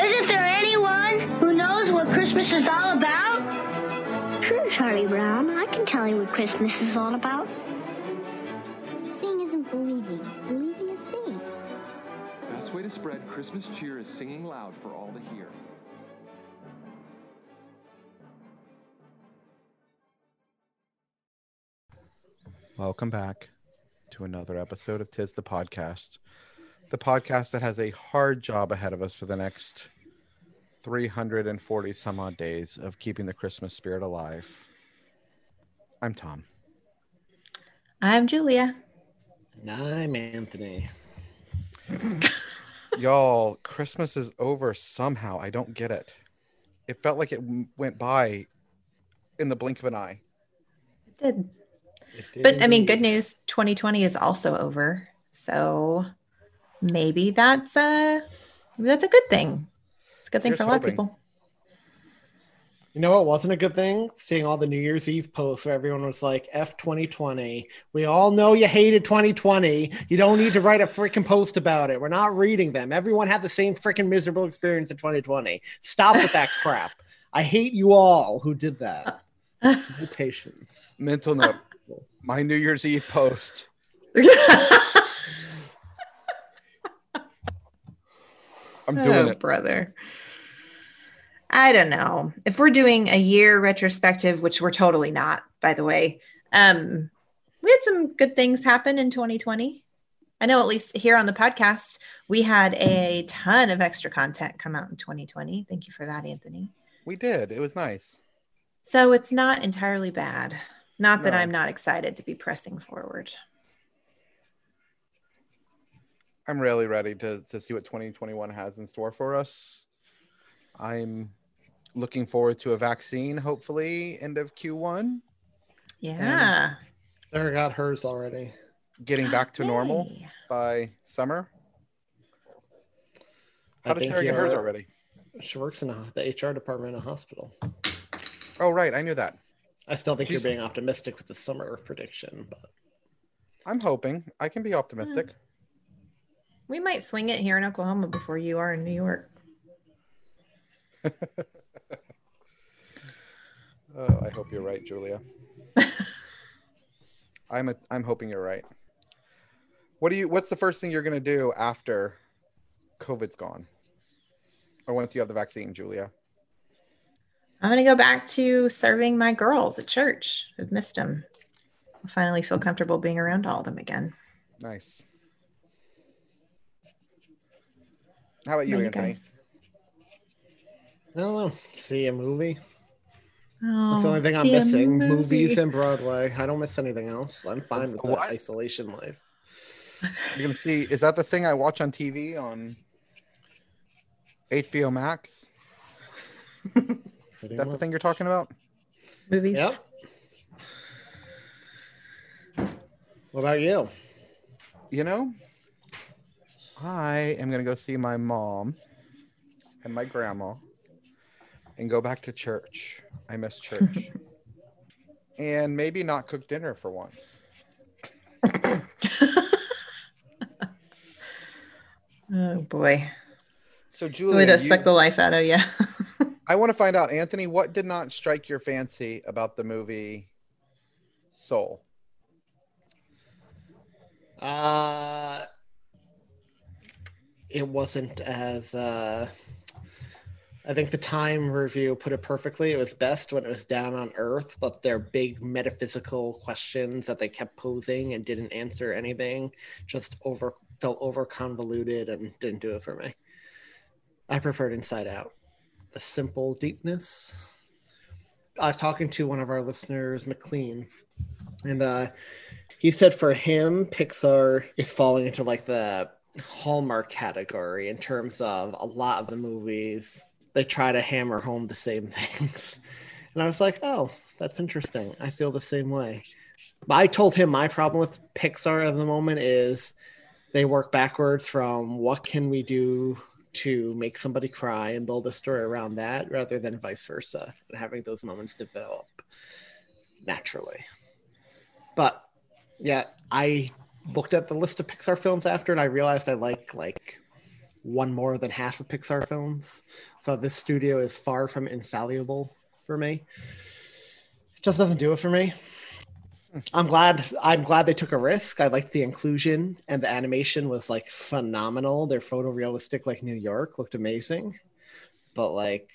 Isn't there anyone who knows what Christmas is all about? Sure, Charlie Brown. I can tell you what Christmas is all about. Seeing isn't believing. Believing is seeing. Best way to spread Christmas cheer is singing loud for all to hear. Welcome back to another episode of Tis the Podcast, the podcast that has a hard job ahead of us for the next 340 some odd days of keeping the Christmas spirit alive. I'm Tom. I'm Julia. And I'm Anthony. Y'all, Christmas is over somehow. I don't get it. It felt like it went by in the blink of an eye. It did. It did But I mean, good news 2020 is also over. So maybe that's a maybe that's a good thing. It's a good thing Here's for a lot hoping. of people. You know what wasn't a good thing? Seeing all the New Year's Eve posts where everyone was like, F 2020. We all know you hated 2020. You don't need to write a freaking post about it. We're not reading them. Everyone had the same freaking miserable experience in 2020. Stop with that crap. I hate you all who did that. No patience. Mental note my New Year's Eve post. I'm doing oh, it. brother. I don't know. If we're doing a year retrospective, which we're totally not, by the way, um, we had some good things happen in 2020. I know at least here on the podcast, we had a ton of extra content come out in 2020. Thank you for that, Anthony. We did. It was nice. So it's not entirely bad. Not that No. I'm not excited to be pressing forward. I'm really ready to, to see what 2021 has in store for us. I'm looking forward to a vaccine, hopefully, end of Q1, Yeah. Sarah got hers already. getting back to normal by summer. I How did think Sarah get hers already? She works in a, the HR department in a hospital. Oh, right. I knew that. I still think She's- you're being optimistic with the summer prediction, but I'm hoping. I can be optimistic. Hmm. We might swing it here in Oklahoma before you are in New York. Oh, I hope you're right, Julia. I'm a, I'm hoping you're right. What do you? What's the first thing you're going to do after COVID's gone, or once you have the vaccine, Julia? I'm going to go back to serving my girls at church. I've missed them. I finally feel comfortable being around all of them again. Nice. How about you, How Anthony? guys? I don't know. See a movie. Oh, That's the oh, only thing I'm missing. movie. Movies and Broadway. I don't miss anything else. I'm fine with What? that isolation life. You're gonna see. Is that the thing I watch on TV on HBO Max? Is that the thing you're talking about? movies. Yep. What about you? You know, I am gonna go see my mom and my grandma and go back to church. I miss church. and maybe not cook dinner for once. Oh boy. So Julie Julia, to you- suck the life out of you. I want to find out, Anthony, what did not strike your fancy about the movie Soul? Uh it wasn't as uh I think the Time review put it perfectly. It was best when it was down on Earth, but their big metaphysical questions that they kept posing and didn't answer anything just over felt over convoluted and didn't do it for me. I preferred Inside Out. The simple deepness. I was talking to one of our listeners, McLean, and uh he said for him, Pixar is falling into like the Hallmark category in terms of a lot of the movies they try to hammer home the same things. And I was like, oh, that's interesting. I feel the same way. I told him my problem with Pixar at the moment is they work backwards from what can we do to make somebody cry and build a story around that rather than vice versa and having those moments develop naturally. But yeah, I looked at the list of Pixar films after and I realized I like like one more than half of Pixar films. So this studio is far from infallible for me. It just doesn't do it for me. I'm glad I'm glad they took a risk. I liked the inclusion and the animation was like phenomenal. Their photorealistic like New York looked amazing. But like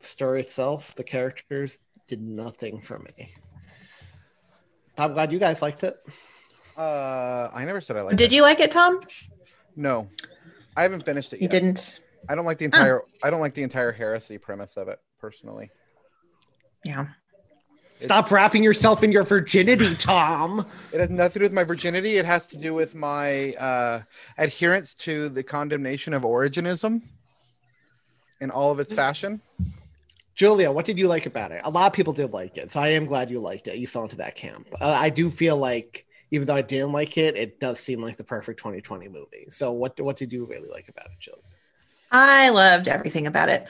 the story itself, the characters did nothing for me. I'm glad you guys liked it. Uh I never said I liked it. Did it. you like it, Tom? No. I haven't finished it You yet. didn't. I don't like the entire I don't like the entire heresy premise of it personally. Yeah. Stop wrapping yourself in your virginity, Tom. It has nothing to do with my virginity. It has to do with my uh, adherence to the condemnation of Origenism in all of its fashion. Julia, what did you like about it? A lot of people did like it, so I am glad you liked it. You fell into that camp. Uh, I do feel like, even though I didn't like it, it does seem like the perfect 2020 movie. So, what what did you really like about it, Jill? I loved everything about it.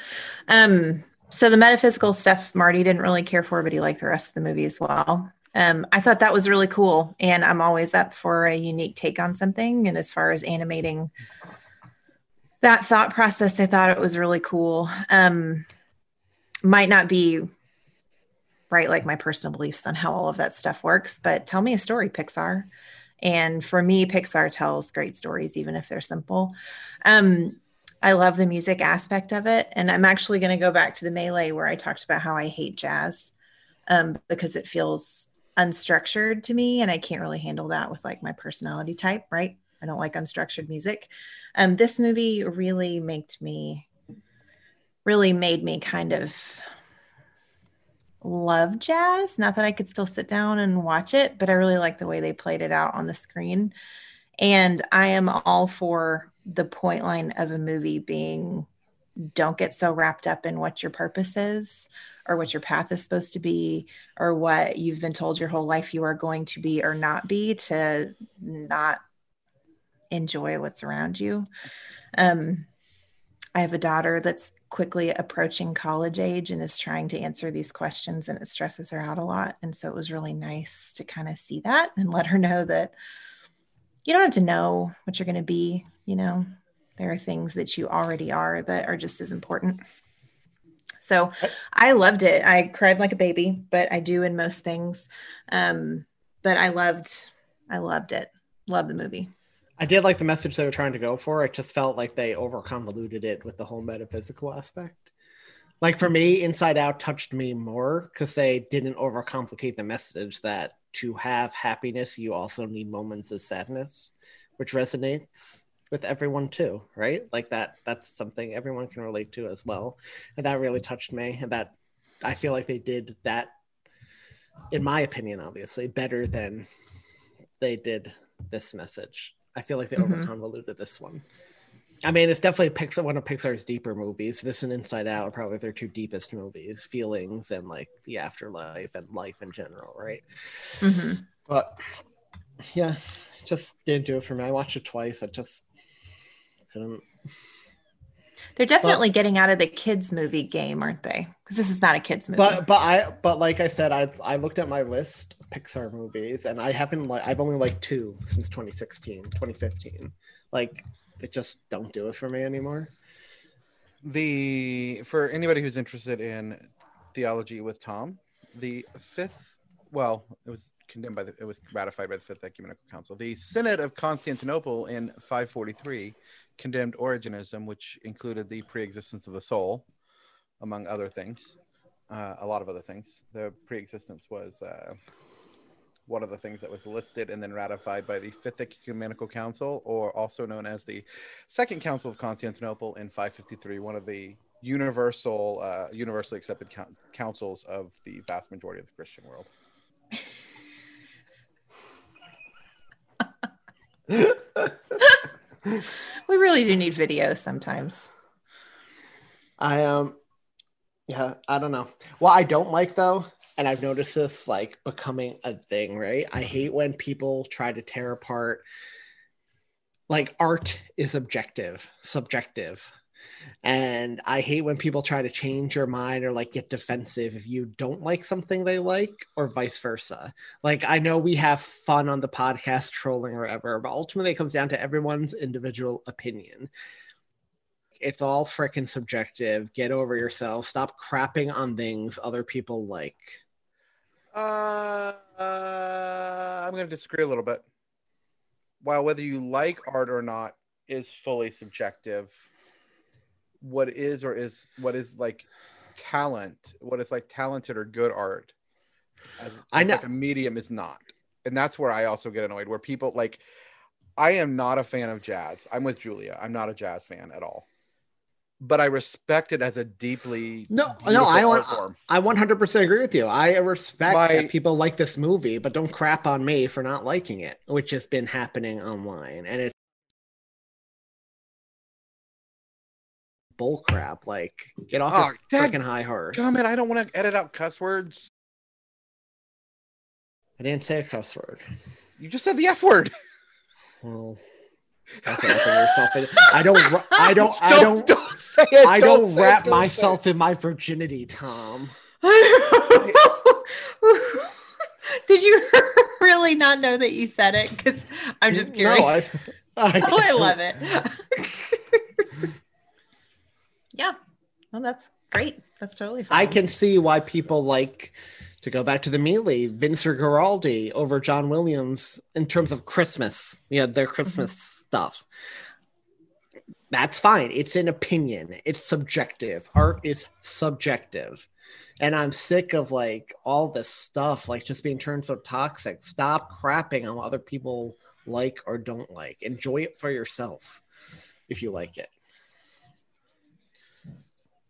Um, so the metaphysical stuff Marty didn't really care for, but he liked the rest of the movie as well. Um, I thought that was really cool, and I'm always up for a unique take on something. And as far as animating that thought process, I thought it was really cool. Um, might not be right like my personal beliefs on how all of that stuff works, but tell me a story, Pixar. And for me, Pixar tells great stories, even if they're simple. Um, I love the music aspect of it. And I'm actually going to go back to the melee where I talked about how I hate jazz um, because it feels unstructured to me. And I can't really handle that with like my personality type, right? I don't like unstructured music. Um, this movie really made me, really made me kind of love jazz. Not that I could still sit down and watch it, but I really like the way they played it out on the screen. And I am all for the point line of a movie being don't get so wrapped up in what your purpose is or what your path is supposed to be or what you've been told your whole life you are going to be or not be to not enjoy what's around you. Um, I have a daughter that's quickly approaching college age and is trying to answer these questions, and it stresses her out a lot. And so it was really nice to kind of see that and let her know that you don't have to know what you're going to be. You know, there are things that you already are that are just as important. So I loved it. I cried like a baby, but I do in most things. Um, but I loved, I loved it. Love the movie. I did like the message they were trying to go for. It just felt like they over convoluted it with the whole metaphysical aspect. Like for me, Inside Out touched me more because they didn't overcomplicate the message that to have happiness, you also need moments of sadness, which resonates with everyone too, right? Like that, that's something everyone can relate to as well. And that really touched me. And that I feel like they did that, in my opinion, obviously, better than they did this message. I feel like they Mhm. over convoluted this one. I mean, it's definitely Pixar, one of Pixar's deeper movies. This and Inside Out are probably their two deepest movies, feelings and like the afterlife and life in general, right? Mhm. But yeah, just didn't do it for me. I watched it twice. I just couldn't. They're definitely getting out of the kids movie game, aren't they? Because this is not a kids movie. But but I but like I said, I I looked at my list of Pixar movies and I haven't like I've only liked two since 2016, 2015. Like it just don't do it for me anymore. The for anybody who's interested in theology with Tom, the fifth, well, it was condemned by the, it was ratified by the Fifth Ecumenical Council. The Synod of Constantinople in 543 condemned Origenism, which included the pre-existence of the soul, among other things, uh, a lot of other things. The pre-existence was uh, one of the things that was listed and then ratified by the Fifth Ecumenical Council, or also known as the Second Council of Constantinople in 553, one of the universal, uh, universally accepted coun- councils of the vast majority of the Christian world. we really do need video sometimes. I um yeah, I don't know. What I don't like though, and I've noticed this like becoming a thing, right? I mm-hmm. hate when people try to tear apart like art is objective, subjective. And I hate when people try to change your mind or like get defensive if you don't like something they like or vice versa. Like I know we have fun on the podcast trolling or whatever, but ultimately it comes down to everyone's individual opinion. It's all freaking subjective. Get over yourself. Stop crapping on things other people like. Uh, uh I'm going to disagree a little bit. While whether you like art or not is fully subjective, what is or is what is like talent, what is like talented or good art, as, as I know- like a medium is not, and that's where I also get annoyed. Where people like, I am not a fan of jazz. I'm with Julia. I'm not a jazz fan at all, but I respect it as a deeply No, no, I want. form. I 100% agree with you. I respect My- that people like this movie, but don't crap on me for not liking it, which has been happening online, and it's bull crap. Like, get off Oh, your ah, Dad, freaking high horse. Come on, I don't want to edit out cuss words. I didn't say a cuss word. You just said the F word. Well, stop wrapping yourself in. I don't. I don't. I Don't- don't. don't say it, I don't don't it, wrap don't myself in my virginity, Tom. Did you really not know that you said it? Because I'm just No, curious. I- I oh, I love it. yeah. Well, that's great. That's totally fine. I can see why people like to go back to the melee, Vince Guaraldi over John Williams in terms of Christmas, Yeah, their Christmas stuff. That's fine. It's an opinion. It's subjective. Art is subjective. And I'm sick of like all this stuff, like just being turned so toxic. Stop crapping on what other people like or don't like. Enjoy it for yourself if you like it.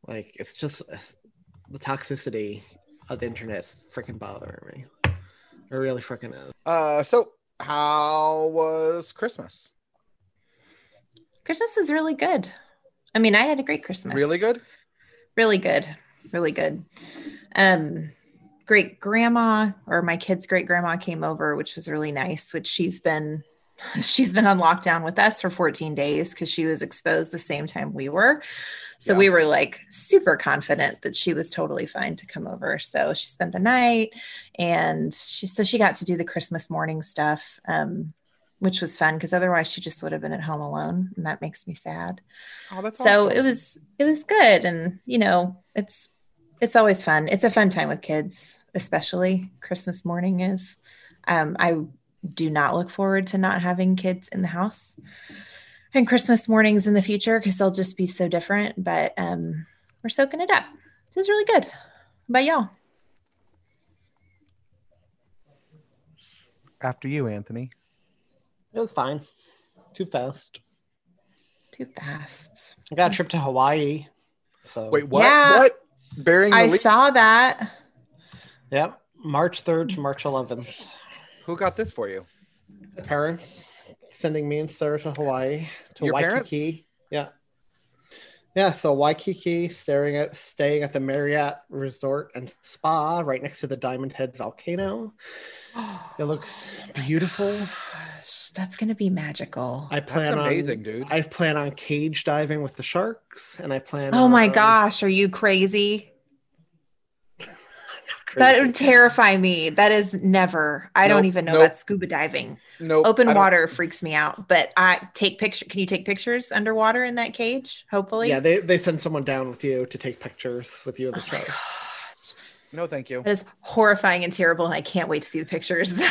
Like it's just the toxicity of the internet is freaking bothering me. It really freaking is. Uh, so how was Christmas? Christmas is really good. I mean, I had a great Christmas. Really good. Really good. Really good. Um, great grandma or my kid's great grandma came over, which was really nice, which she's been she's been on lockdown with us for 14 days because she was exposed the same time we were. So Yeah. we were like super confident that she was totally fine to come over. So she spent the night and she so she got to do the Christmas morning stuff. Um, which was fun because otherwise she just would have been at home alone and that makes me sad. Oh, that's so awesome. it was it was good and you know it's it's always fun. It's a fun time with kids especially christmas morning is. Um i do not look forward to not having kids in the house. And christmas mornings in the future because they'll just be so different but um we're soaking it up. It was really good. But y'all? After you, Anthony. It was fine. Too fast. too fast I got a trip to Hawaii. So Wait, what? Yeah. What? Bearing the i lead? saw that Yep. March 3rd to March 11th. Who got this for you? My parents sending me and Sarah to Hawaii to Your Waikiki. Yeah. Yeah, so Waikiki, staring at staying at the Marriott Resort and Spa right next to the Diamond Head volcano. It looks beautiful. Gosh, that's gonna be magical I plan That's on amazing, dude. I plan on cage diving with the sharks, and I plan. oh my on- gosh are you crazy Crazy. That would terrify me. That is never. I don't even know nope. about scuba diving. Nope. Open water freaks me out. But I take picture. Can you take pictures underwater in that cage? Hopefully. Yeah, they, they send someone down with you to take pictures with you in the Oh my. No, thank you. That is horrifying and terrible, and I can't wait to see the pictures.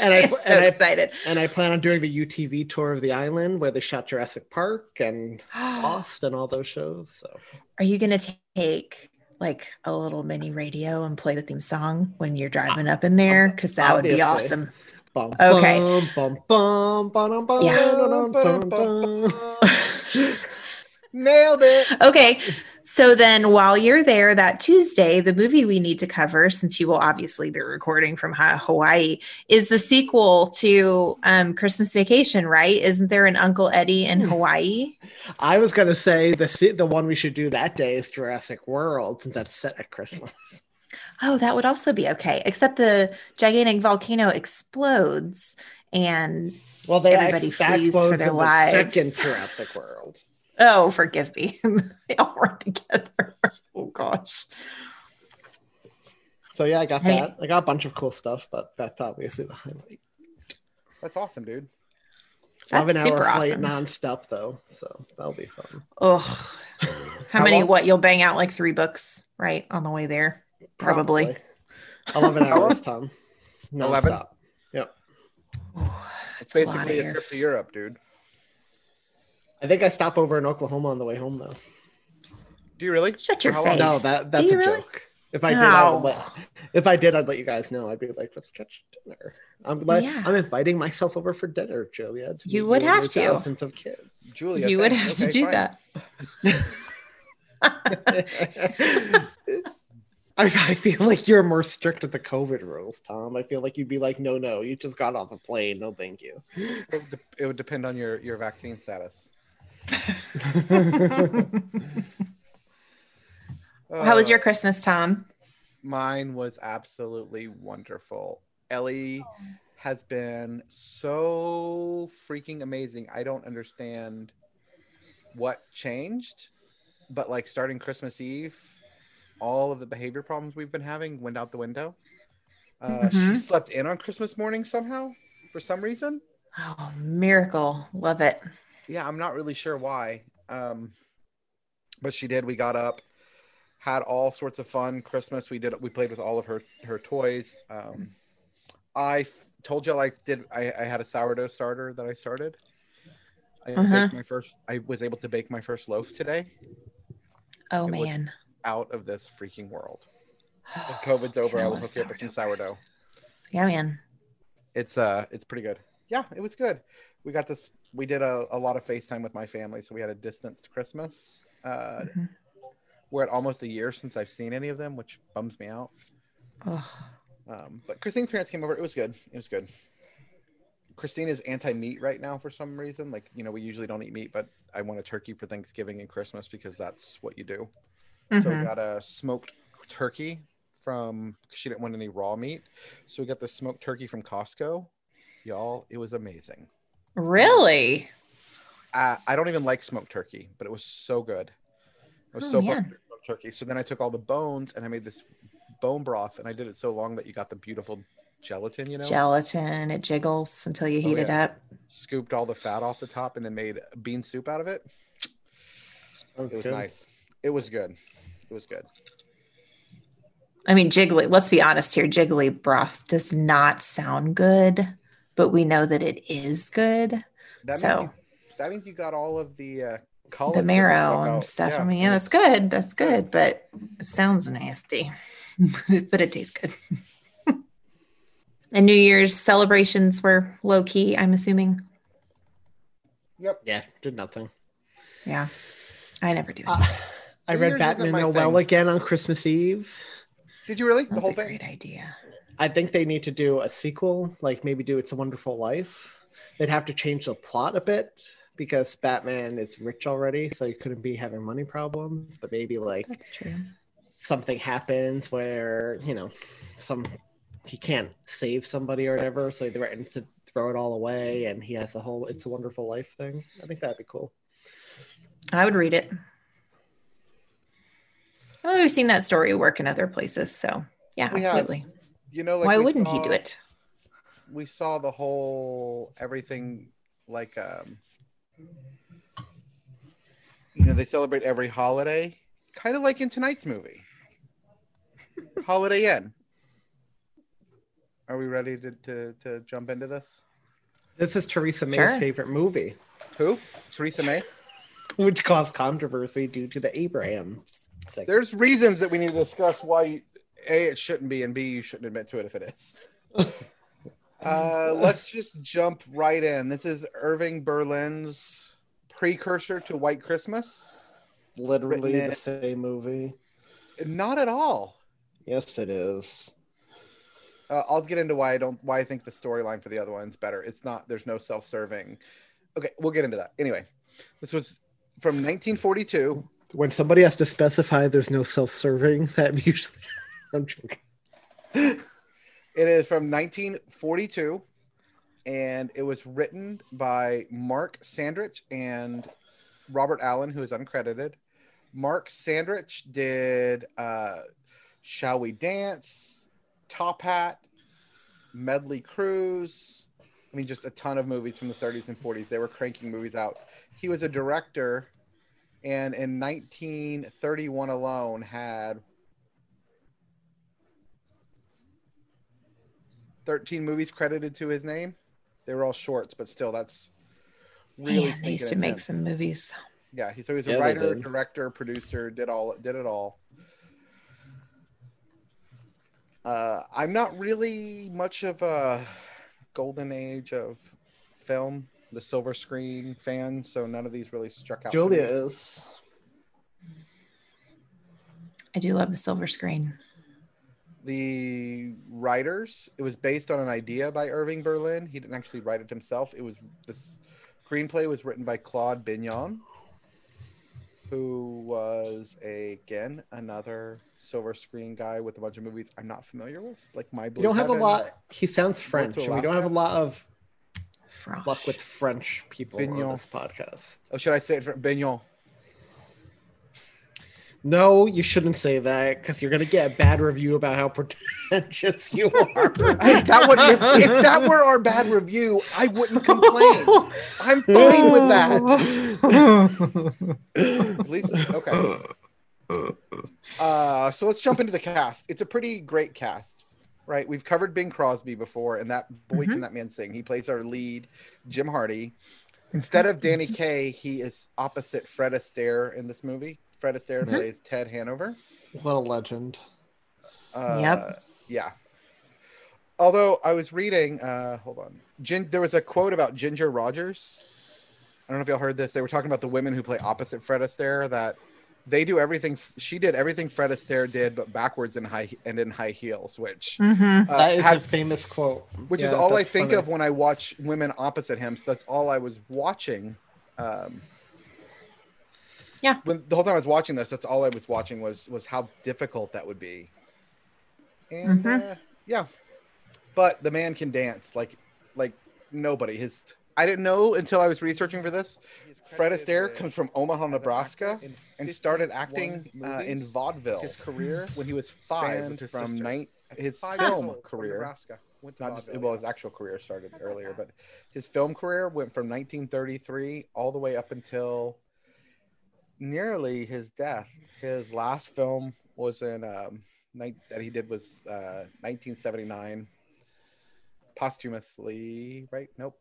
And I- I'm so and I- excited. And I plan on doing the UTV tour of the island where they shot Jurassic Park and Lost and all those shows. So Are you gonna take like a little mini radio and play the theme song when you're ah, driving up in there? Because that would be awesome. bum, Okay. bum, bum, Yeah. Nailed it. Okay. So then, while you're there that Tuesday, the movie we need to cover, since you will obviously be recording from Hawaii, is the sequel to um, Christmas Vacation, right? Isn't there an Uncle Eddie in Hawaii? I was gonna say the the one we should do that day is Jurassic World since that's set at Christmas. Oh, that would also be okay, except the gigantic volcano explodes and Well, they Everybody flees for their in the lives. second Jurassic World. Oh, forgive me. they all run together. oh, gosh. So yeah, I got Hey. that. I got a bunch of cool stuff, but that's obviously the highlight. That's awesome, dude. Eleven That's hour super flight awesome. nonstop though, so that'll be fun. Oh, how, How many? long? What you'll bang out like three books, right, on the way there? Probably. Eleven How long? hours, Tom. 11? Nonstop. Yep. It's a lot basically of a trip to Europe, dude. I think I stop over in Oklahoma on the way home though. Do you really? Shut your how long? face. No, that that's a really? joke. If I did, I would let, if I did, I'd let you guys know. I'd be like, let's catch dinner. I'm like, Yeah. I'm inviting myself over for dinner, Julia. to You would have to. Thousands of kids. Julia. you would thanks. have to do fine. that. I, I feel like you're more strict with the COVID rules, Tom. I feel like you'd be like, no, no, you just got off a plane. No, thank you. It would, de- it would depend on your your vaccine status. How was your Christmas, Tom? Mine was absolutely wonderful. Ellie has been so freaking amazing. I don't understand what changed, but like starting Christmas Eve, all of the behavior problems we've been having went out the window. Uh, She Mhm. slept in on Christmas morning somehow for some reason. Oh, miracle. Love it. Yeah, I'm not really sure why. Um, but she did. We got up, had all sorts of fun. Christmas. We did. We played with all of her her toys. Um, I f- told you I did. I, I had a sourdough starter that I started. I Uh-huh. baked my first. I was able to bake my first loaf today. Oh, It man. Out of this freaking world. When COVID's over, Man, I will hook you up with some sourdough. Yeah, man. It's uh, it's pretty good. Yeah, it was good. We got this. We did a, a lot of FaceTime with my family, so we had a distanced Christmas. Uh, Mhm. We're at almost a year since I've seen any of them, which bums me out. Oh, Um, but Christine's parents came over. It was good. It was good. Christine is anti-meat right now for some reason. Like you know, we usually don't eat meat, but I want a turkey for Thanksgiving and Christmas because that's what you do. So we Mhm. got a smoked turkey from. Because she didn't want any raw meat, so we got the smoked turkey from Costco. Y'all, it was amazing. Really? Uh, I don't even like smoked turkey, but it was so good. It was Oh, so man. fun smoked turkey. So then I took all the bones and I made this bone broth, and I did it so long that you got the beautiful gelatin. You know, Gelatin. It jiggles until you Oh, heat it up. scooped all the fat off the top, and then made bean soup out of it. Sounds It was good. nice. It was good. It was good. I mean, jiggly, let's be honest here. Jiggly broth does not sound good, but we know that it is good. That So- means you, that means you got all of the uh, the marrow and stuff. Yeah, I mean, yeah, that's good. That's good, but it sounds nasty. but it tastes good. and New Year's celebrations were low key, I'm assuming. Yep. Yeah, did nothing. Yeah. I never do. Uh, I New read Year's Batman my Noel thing. again on Christmas Eve. Did you really? The whole a thing? great idea. I think they need to do a sequel, like maybe do It's a Wonderful Life. They'd have to change the plot a bit because Batman is rich already, so he couldn't be having money problems. But maybe like That's true. something happens where you know some he can't save somebody or whatever, so he threatens to throw it all away, and he has the whole "It's a Wonderful Life" thing. I think that'd be cool. I would read it. Well, we've seen that story work in other places. So, yeah, We have. Absolutely. You know, like Why wouldn't he do it? We saw the whole everything like um you know, they celebrate every holiday, kind of like in tonight's movie. Holiday Inn. Are we ready to, to, to jump into this? This is Theresa May's Sure. favorite movie, Who? Theresa May? which caused controversy due to the Abraham. segment. There's reasons that we need to discuss why A, it shouldn't be, and B, you shouldn't admit to it if it is. uh, let's just jump right in. This is Irving Berlin's precursor to White Christmas. literally Written in- the same movie. Not at all. Yes, it is. Uh, I'll get into why I don't why I think the storyline for the other one's better. It's not. There's no self-serving. Okay, we'll get into that. Anyway, this was from 1942. When somebody has to specify there's no self-serving, that usually I'm joking. It is from 1942, and it was written by Mark Sandrich and Robert Allen, who is uncredited. Mark Sandrich did uh, "Shall We Dance," "Top Hat," "Melody Cruise." I mean, just a ton of movies from the 30s and 40s. They were cranking movies out. He was a director, and in 1931 alone had 13 movies credited to his name. They were all shorts, but still, that's really. Man, they used to make intense. some movies. Yeah, he so he's a Yeah, writer, director, producer, did all did it all. Uh, I'm not really much of a golden age of film, the silver screen fan, so none of these really struck out. for Julia is. I do love the silver screen. The writers it was based on an idea by irving berlin he didn't actually write it himself it was this screenplay was written by claude Binyon who was again another silver screen guy with a bunch of movies i'm not familiar with like my Blue You don't have a lot. He sounds French, and we don't have a lot of French. luck with French people on this podcast. oh should i say it for Binyon No, you shouldn't say that because you're gonna get a bad review about how pretentious you are. Hey, that would if, if that were our bad review i wouldn't complain i'm fine with that At least okay. Uh, so let's jump into the cast. It's a pretty great cast, right? We've covered Bing Crosby before, and that boy can that man sing. He plays our lead, Jim Hardy. Instead of Danny Kaye, he is opposite Fred Astaire in this movie. Fred Astaire plays Ted Hanover. what a legend! Uh, Yep. Yeah. Although I was reading, uh, hold on, Gin, there was a quote about Ginger Rogers. I don't know if y'all heard this. They were talking about the women who play opposite Fred Astaire. That they do everything. She did everything Fred Astaire did, but backwards in high and in high heels, which Mm-hmm. uh, that is had- a famous quote. which is all I think funny. of when I watch women opposite him. So that's all I was watching. Um, Yeah. When the whole time I was watching this, that's all I was watching was was how difficult that would be. And Mhm. uh, yeah, but the man can dance like like nobody. His I didn't know until I was researching for this. Fred Astaire comes from Omaha, Nebraska, and started acting uh, in vaudeville. His career when he was five from nine, his film career. Not just, well, his actual career started earlier, but his film career went from 1933 all the way up until nearly his death. His last film was in um, ni- that he did was uh, 1979, posthumously, right? Nope.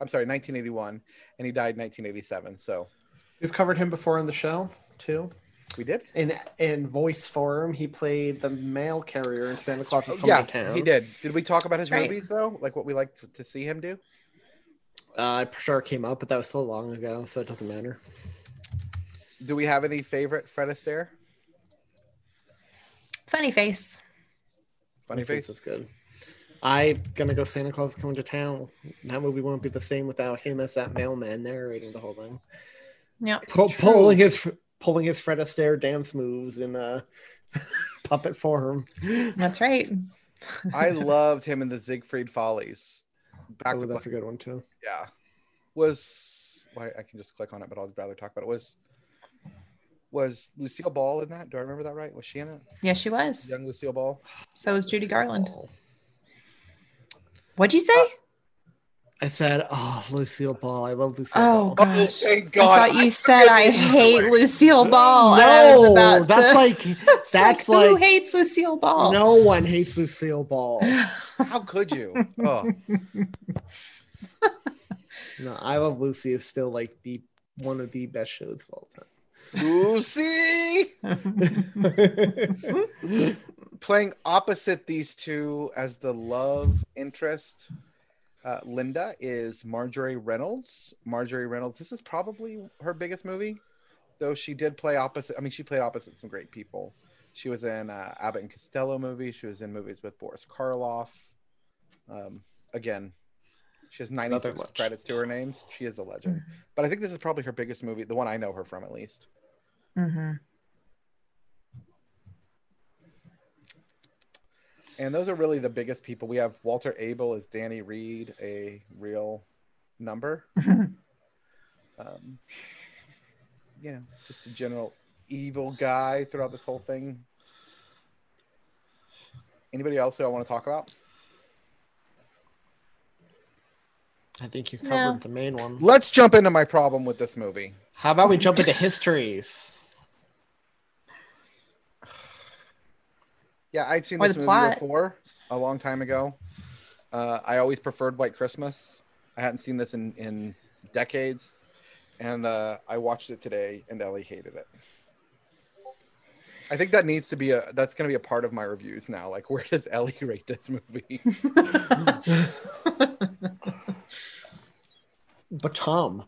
I'm sorry, 1981, and he died 1987. So We've covered him before on the show too. we did. In in voice form, he played the mail carrier in Santa Claus is Coming yeah, to Town. he did. Did we talk about his right. movies though? Like what we like to see him do? Uh, I'm sure it came up, but that was so long ago, so it doesn't matter. Do we have any favorite Fred Astaire? Funny face. Funny My face face. is good. I'm gonna go Santa Claus Coming to Town. That movie won't be the same without him as that mailman narrating the whole thing. Yep. Pull, true. pulling his pulling his Fred Astaire dance moves in uh, a puppet form. That's right. I loved him in the Ziegfeld Follies. Back Oh, that's like, a good one too. yeah. Was why I can just click on it, but I'd rather talk about it. Was was Lucille Ball in that? Do I remember that right? Was she in it? Yes, she was. Young Lucille Ball. So was Judy Garland. Ball. What'd you say? Uh, I said, "Oh, Lucille Ball. I love Lucille Oh, Ball." gosh. Oh, thank God! I thought you said I hate Lucille Ball. and I was No, that's to- like that's that's who like hates Lucille Ball. no one hates Lucille Ball. How could you? Oh, No, I Love Lucy is still like the one of the best shows of all Lucy playing opposite these two as the love interest. Uh, Linda is Marjorie Reynolds. Marjorie Reynolds. This is probably her biggest movie. though she did play opposite. I mean, she played opposite some great people. She was in uh, Abbott and Costello movies. She was in movies with Boris Karloff. Um, again, she has 96 credits to her name. She is a legend. But I think this is probably her biggest movie, the one I know her from at least. Mm-hmm. And those are really the biggest people. We have Walter Abel as Danny Reed, a real number. um, you know, just a general evil guy throughout this whole thing. Anybody else who I want to talk about? I think you covered No. the main one. Let's jump into my problem with this movie. How about we jump into histories? Yeah, I'd seen Or this movie plot. before a long time ago. Uh, I always preferred White Christmas. I hadn't seen this in, in decades. And uh, I watched it today, and Ellie hated it. I think that needs to be a that's going to be a part of my reviews now. Like, where does Ellie rate this movie? But Tom,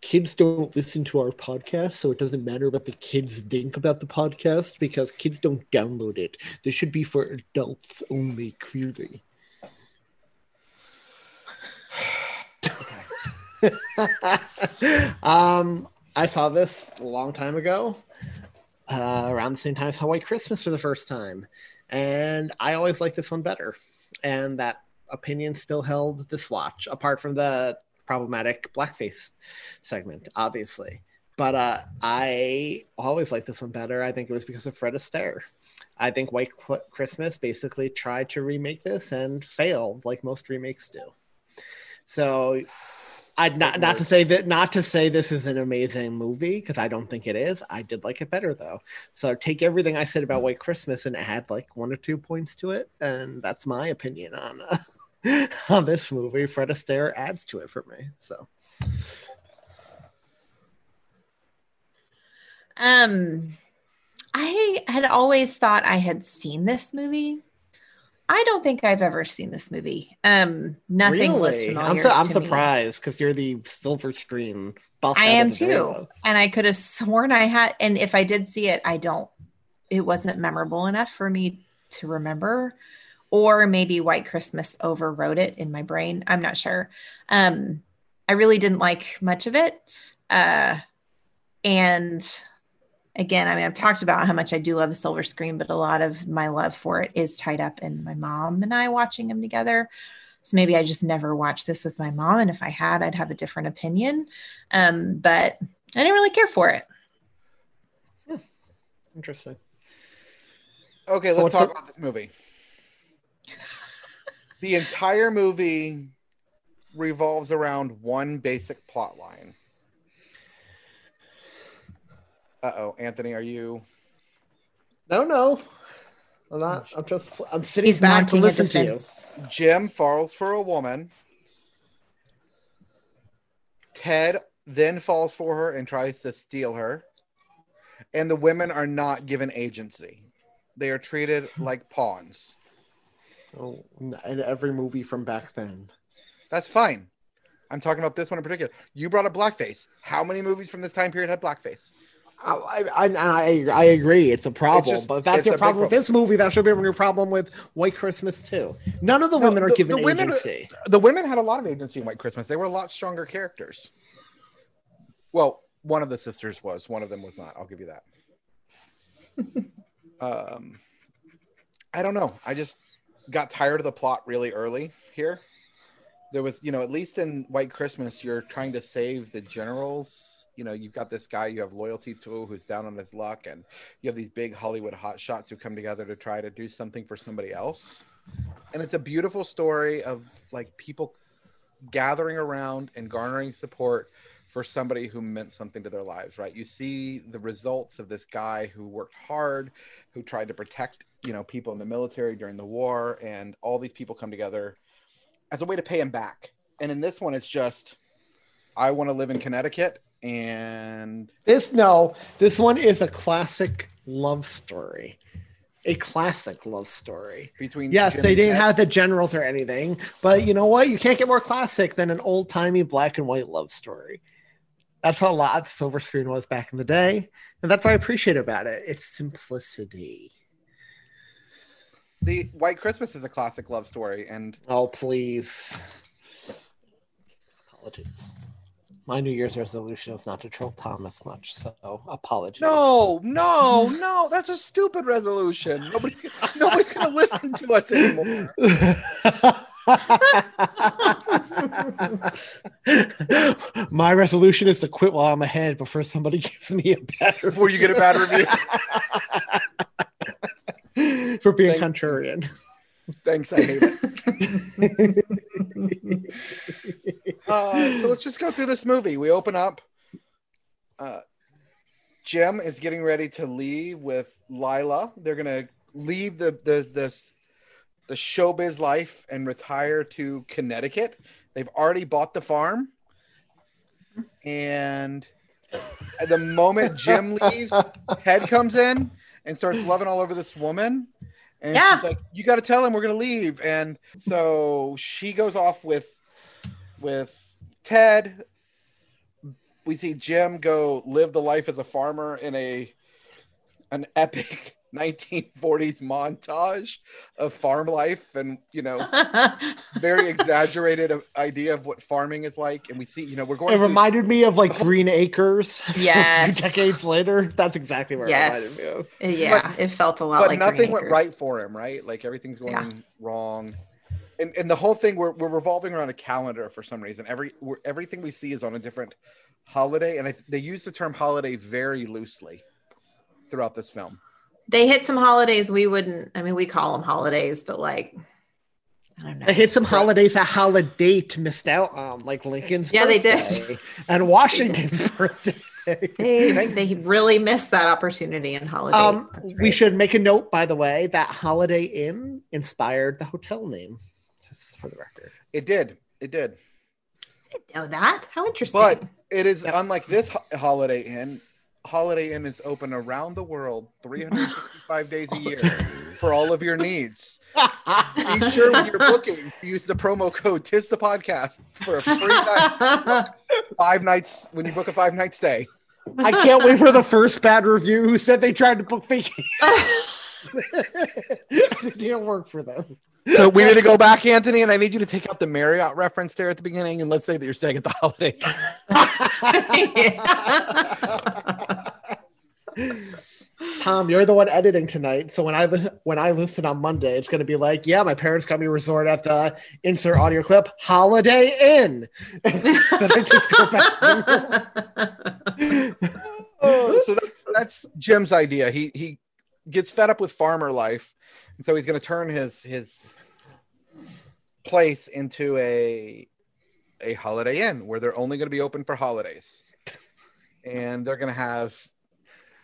kids don't listen to our podcast, so it doesn't matter what the kids think about the podcast because kids don't download it. This should be for adults only, clearly. um, I saw this a long time ago, uh, around the same time I saw White Christmas for the first time, and I always liked this one better. And that opinion still held this watch, apart from the problematic blackface segment, obviously. But uh, I always liked this one better. I think it was because of Fred Astaire. I think White Cl- Christmas basically tried to remake this and failed, like most remakes do. So, I not not to say that not to say this is an amazing movie because I don't think it is. I did like it better though. So take everything I said about White Christmas and add like one or two points to it, and that's my opinion on uh, on this movie. Fred Astaire adds to it for me. So Um, I had always thought I had seen this movie. I don't think I've ever seen this movie. Um, nothing was familiar. I'm so, I'm surprised because you're the silver screen. I am of the three of too, and I could have sworn I had. And if I did see it, I don't. It wasn't memorable enough for me to remember, or maybe White Christmas overrode it in my brain. I'm not sure. Um, I really didn't like much of it, uh, and again, I mean, I've talked about how much I do love the silver screen, but a lot of my love for it is tied up in my mom and I watching them together. So maybe I just never watched this with my mom. And if I had, I'd have a different opinion. Um, but I didn't really care for it. Interesting. Okay, let's what's talk the- about this movie. The entire movie revolves around one basic plot line. Uh oh, Anthony, are you? No, no, I'm not. I'm just. I'm sitting He's back to listen to you. Jim falls for a woman. Ted then falls for her and tries to steal her. And the women are not given agency. They are treated like pawns. Oh, in every movie from back then. That's fine. I'm talking about this one in particular. You brought up blackface. How many movies from this time period had blackface? I, I, I, I agree. It's a problem, just- but if that's your problem with this movie. That should be your problem with White Christmas too. None of the No, women are the- given the women- agency. The women had a lot of agency in White Christmas. They were a lot stronger characters. Well, one of the sisters was. One of them was not. I'll give you that. um, I don't know. I just got tired of the plot really early here. There was, you know, at least in White Christmas, you're trying to save the generals. You know, you've got this guy you have loyalty to who's down on his luck, and you have these big Hollywood hotshots who come together to try to do something for somebody else. And it's a beautiful story of like people gathering around and garnering support for somebody who meant something to their lives, right? You see the results of this guy who worked hard, who tried to protect, you know, people in the military during the war, and all these people come together as a way to pay him back. And in this one, it's just, I want to live in Connecticut, and This no, this one is a classic love story. A classic love story. between Yes, Jim they didn't have the generals or anything, but you know what? You can't get more classic than an old timey black and white love story. That's how a lot of silver screen was back in the day, and that's what I appreciate about it. It's simplicity. The White Christmas is a classic love story, and Oh, please. Apologies. My New Year's resolution is not to troll Thomas much, so apologies. no, no, no, that's a stupid resolution. Nobody's gonna, nobody's gonna listen to us anymore. My resolution is to quit while I'm ahead before somebody gives me a bad Before you get a bad review for being contrarian. Thanks, I hate it. uh, so let's just go through this movie. We open up. Uh, Jim is getting ready to leave with Lila. They're gonna leave the the the, the showbiz life and retire to Connecticut. They've already bought the farm, and at the moment Jim leaves, Ted comes in and starts loving all over this woman. And Yeah. she's like, "You got to tell him we're gonna leave." And so she goes off with with Ted. We see Jim go live the life as a farmer in a an epic 1940s montage of farm life, and you know, very exaggerated idea of what farming is like. And we see, you know, we're going. It through- reminded me of like Green Acres. a few Yes. decades later. That's exactly where yes. it reminded me of. Yeah, it felt a lot but like nothing Green went Acres. right for him, right? Like everything's going Yeah. wrong. And, and the whole thing we're, we're revolving around a calendar for some reason. Every we're, everything we see is on a different holiday, and I, they use the term holiday very loosely throughout this film. They hit some holidays we wouldn't. I mean, we call them holidays, but like, I don't know. They hit some holidays a holiday to missed out on, like Lincoln's Yeah, they did. and Washington's birthday. They, they really missed that opportunity in holiday. Um, we should make a note, by the way, that Holiday Inn inspired the hotel name. Just for the record. It did, it did, I know that. How interesting. but it is unlike this ho- Holiday Inn. Holiday Inn is open around the world, 365 days a oh, year, for all of your needs. Be sure when you're booking, use the promo code "Tis the Podcast" for a free night, five nights when you book a five night stay. I can't wait for the first bad review who said they tried to book vacation. it didn't work for them. So we need to go back, Anthony, and I need you to take out the Marriott reference there at the beginning, and let's say that you're staying at the Holiday. Tom, you're the one editing tonight, so when I when I listen on Monday, it's going to be like, yeah, my parents got me a resort at the insert audio clip Holiday Inn. then I just go back. oh, so that's that's Jim's idea. He he gets fed up with farmer life, and so he's going to turn his his place into a a Holiday Inn where they're only going to be open for holidays, and they're going to have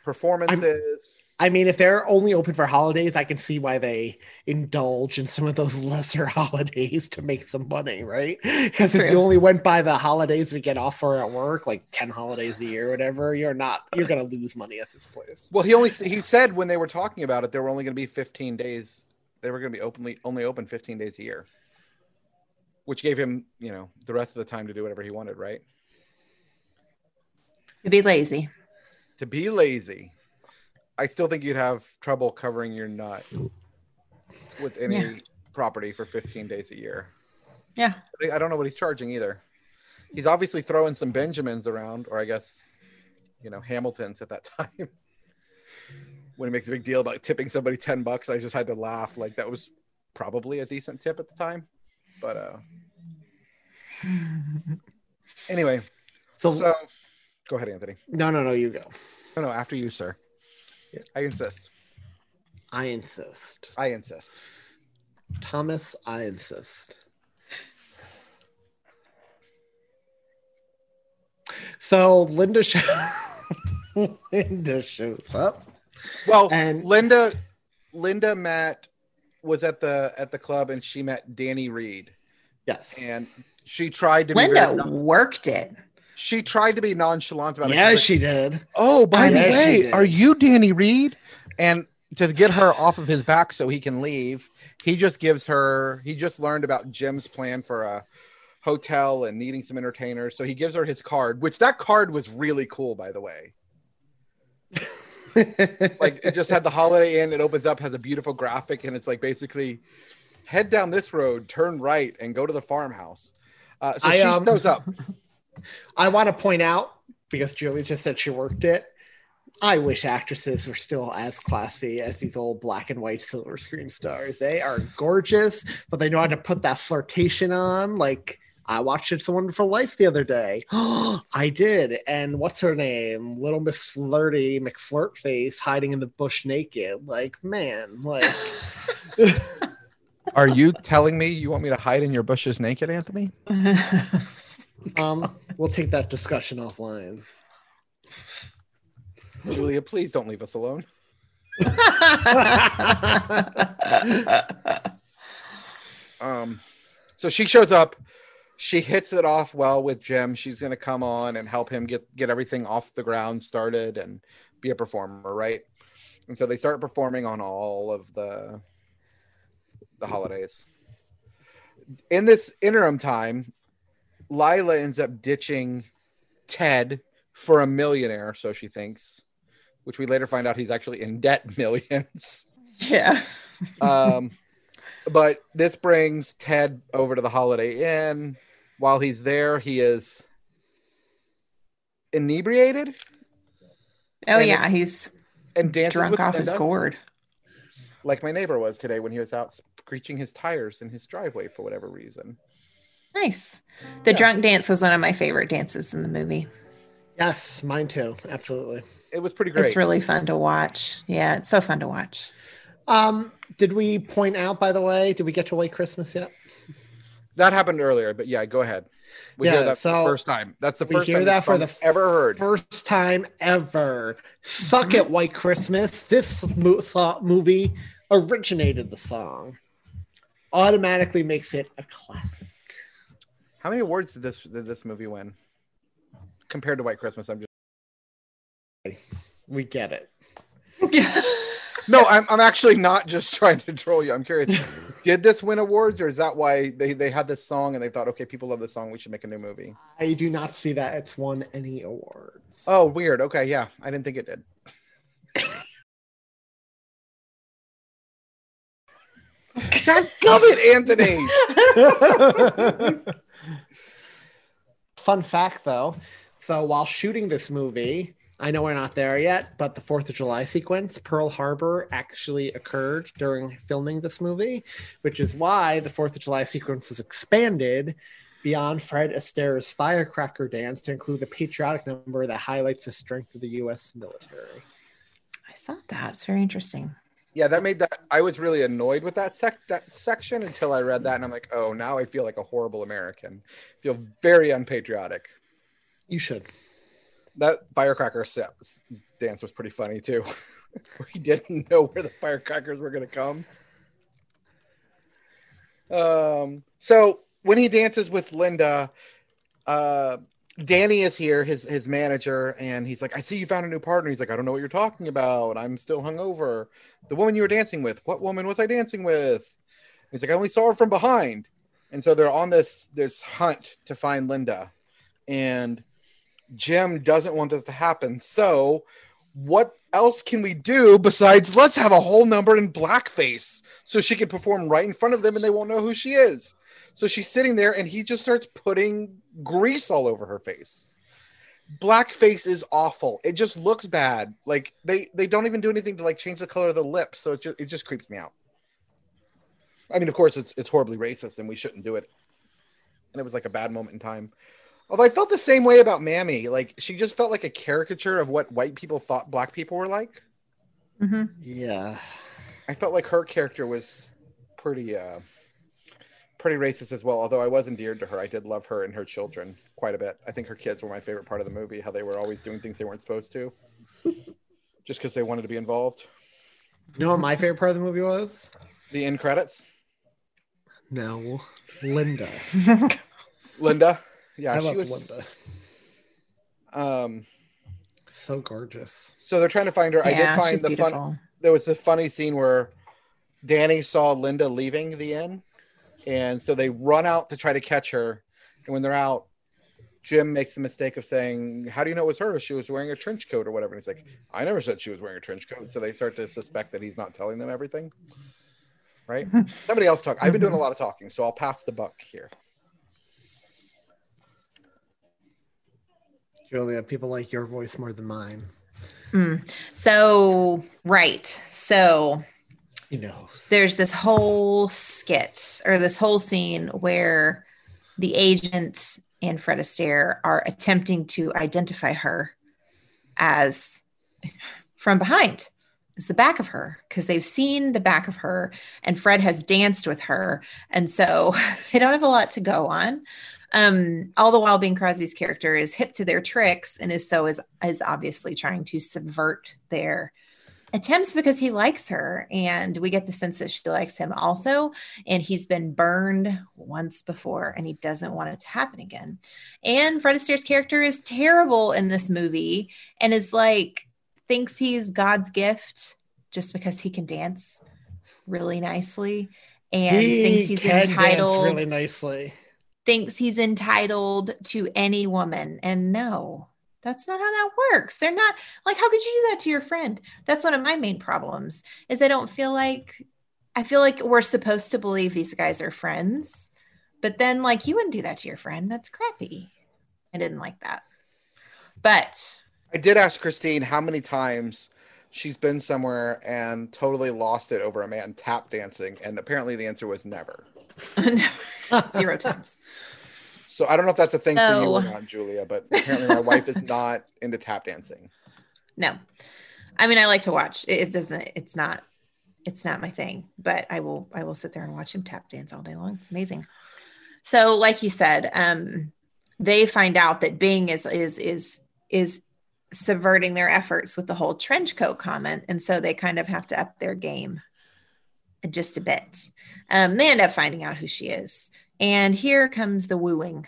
performances. I mean, if they're only open for holidays, I can see why they indulge in some of those lesser holidays to make some money, right? Because if you only went by the holidays we get off for at work, like 10 holidays a year, or whatever, you're not, you're going to lose money at this place. Well, he only he said when they were talking about it, there were only going to be 15 days. They were going to be openly only open 15 days a year, which gave him you know the rest of the time to do whatever he wanted, right? to be lazy. To be lazy, I still think you'd have trouble covering your nut with any Yeah. property for 15 days a year. Yeah. I don't know what he's charging either. He's obviously throwing some Benjamins around, or I guess, you know, Hamiltons at that time. when he makes a big deal about tipping somebody 10 bucks, I just had to laugh. Like that was probably a decent tip at the time. But uh anyway, So, so go ahead, Anthony. no, no, no, you go. No, no, after you, sir. I insist. I insist. I insist. Thomas, I insist. So Linda show- Linda shows up. Well, And- Linda Linda met was at the at the club and she met Danny Reed Yes. and she tried to be very Linda worked it. She tried to be nonchalant about it. yeah, she did. Oh, by the Yeah, way, are you Danny Reed? And to get her off of his back so he can leave, he just gives her. He just learned about Jim's plan for a hotel and needing some entertainers. So he gives her his card, which that card was really cool, by the way. like it just had the Holiday Inn. It opens up, has a beautiful graphic, and it's like basically head down this road, turn right, and go to the farmhouse. Uh, so I, she um, shows up. I want to point out because Julie just said she worked it. I wish actresses were still as classy as these old black and white silver screen stars. They are gorgeous, but they know how to put that flirtation on. Like I watched It's a Wonderful Life the other day. I did. And what's her name? Little Miss Flirty McFlirtface hiding in the bush naked. Like, man, like Are you telling me you want me to hide in your bushes naked, Anthony? um, we'll take that discussion offline. Julia, please don't leave us alone. um, so she shows up. She hits it off well with Jim. She's going to come on and help him get get everything off the ground started and be a performer, right? And so they start performing on all of the the holidays. In this interim time, Lila ends up ditching Ted for a millionaire, so she thinks, which we later find out he's actually in debt millions. Yeah. um, but this brings Ted over to the Holiday Inn. While he's there, he is inebriated Oh And- yeah, he's and dances drunk with off his gourd. like my neighbor was today when he was out screeching his tires in his driveway for whatever reason. Nice. The Yeah. drunk dance was one of my favorite dances in the movie. Yes, mine too. Absolutely. It was pretty great. It's really fun to watch. Yeah, it's so fun to watch. Um, did we point out, by the way, did we get to White Christmas yet? that happened earlier, but yeah, go ahead. We Yeah, hear that for so the first time. That's the first we first hear time that this for the ever heard. First time ever. Suck it, White Christmas. This mo- so- movie originated the song. Automatically makes it a classic. How many awards did this did this movie win? Compared to White Christmas, I'm just We get it. no. I'm I'm actually not just trying to troll you. I'm curious. did this win awards, or is that why they they had this song and they thought, okay, people love this song, we should make a new movie? I do not see that it's won any awards. Oh, weird. Okay, yeah, I didn't think it did. God gum it, Anthony. Fun fact though. So while shooting this movie, I know we're not there yet, but the 4th of July sequence, Pearl Harbor actually occurred during filming this movie, which is why the 4th of July sequence was expanded beyond Fred Astaire's firecracker dance to include the patriotic number that highlights the strength of the U.S. military. I saw that. It's very interesting. Yeah, that made that. I was really annoyed with that sec that section until I read that, and I'm like, oh, now I feel like a horrible American. feel very unpatriotic. You should. That firecracker dance was pretty funny too. he didn't know where the firecrackers were going to come. Um, so when he dances with Linda, uh, Danny is here, his his manager, and he's like, "I see you found a new partner." He's like, "I don't know what you're talking about. I'm still hungover." The woman you were dancing with, what woman was I dancing with? He's like, "I only saw her from behind." And so they're on this this hunt to find Linda, and Jim doesn't want this to happen. So, what else can we do besides let's have a whole number in blackface so she can perform right in front of them and they won't know who she is? So she's sitting there and he just starts putting grease all over her face. Blackface is awful. It just looks bad. Like they they don't even do anything to like change the color of the lips, so it just it just creeps me out. I mean, of course, it's it's horribly racist and we shouldn't do it. And it was like a bad moment in time. Although I felt the same way about Mammy. Like she just felt like a caricature of what white people thought black people were like. Mm-hmm. Yeah. I felt like her character was pretty uh pretty racist as well. Although I was endeared to her, I did love her and her children quite a bit. I think her kids were my favorite part of the movie. How they were always doing things they weren't supposed to, just because they wanted to be involved. You know what my favorite part of the movie was? The end credits. No, Linda. Linda. Yeah, I she was. Linda. Um. So gorgeous. So they're trying to find her. I did find the beautiful. fun. There was a funny scene where Danny saw Linda leaving the inn, and so they run out to try to catch her, And when they're out, Jim makes the mistake of saying, How do you know it was her? She was wearing a trench coat or whatever. And he's like, I never said she was wearing a trench coat. So they start to suspect that he's not telling them everything. Right? Somebody else talk. I've been doing a lot of talking, so I'll pass the buck here. Julia, people like your voice more than mine. Mm. So, right. So, You know. there's this whole skit or this whole scene where the agent and Fred Astaire are attempting to identify her as from behind is the back of her because they've seen the back of her and Fred has danced with her and so they don't have a lot to go on um all the while Bing Crosby's character is hip to their tricks and is so is is obviously trying to subvert their attempts because he likes her and we get the sense that she likes him also and he's been burned once before and he doesn't want it to happen again and fred astaire's character is terrible in this movie and is like thinks he's god's gift just because he can dance really nicely and He thinks he's entitled really nicely. Thinks he's entitled to any woman. And no, that's not how that works. They're not like, how could you do that to your friend? That's one of my main problems is I don't feel like I feel like we're supposed to believe these guys are friends, but then like you wouldn't do that to your friend. That's crappy. I didn't like that. But I did ask Christine how many times she's been somewhere and totally lost it over a man tap dancing, and apparently the answer was never. zero times. So I don't know if that's a thing for you or not, Julia, but apparently my wife is not into tap dancing. No. I mean, I like to watch. It, it doesn't, it's not, it's not my thing, but I will, I will sit there and watch him tap dance all day long. It's amazing. So, like you said, um, they find out that Bing is, is, is, is subverting their efforts with the whole trench coat comment. And so they kind of have to up their game just a bit. Um, they end up finding out who she is. And here comes the wooing.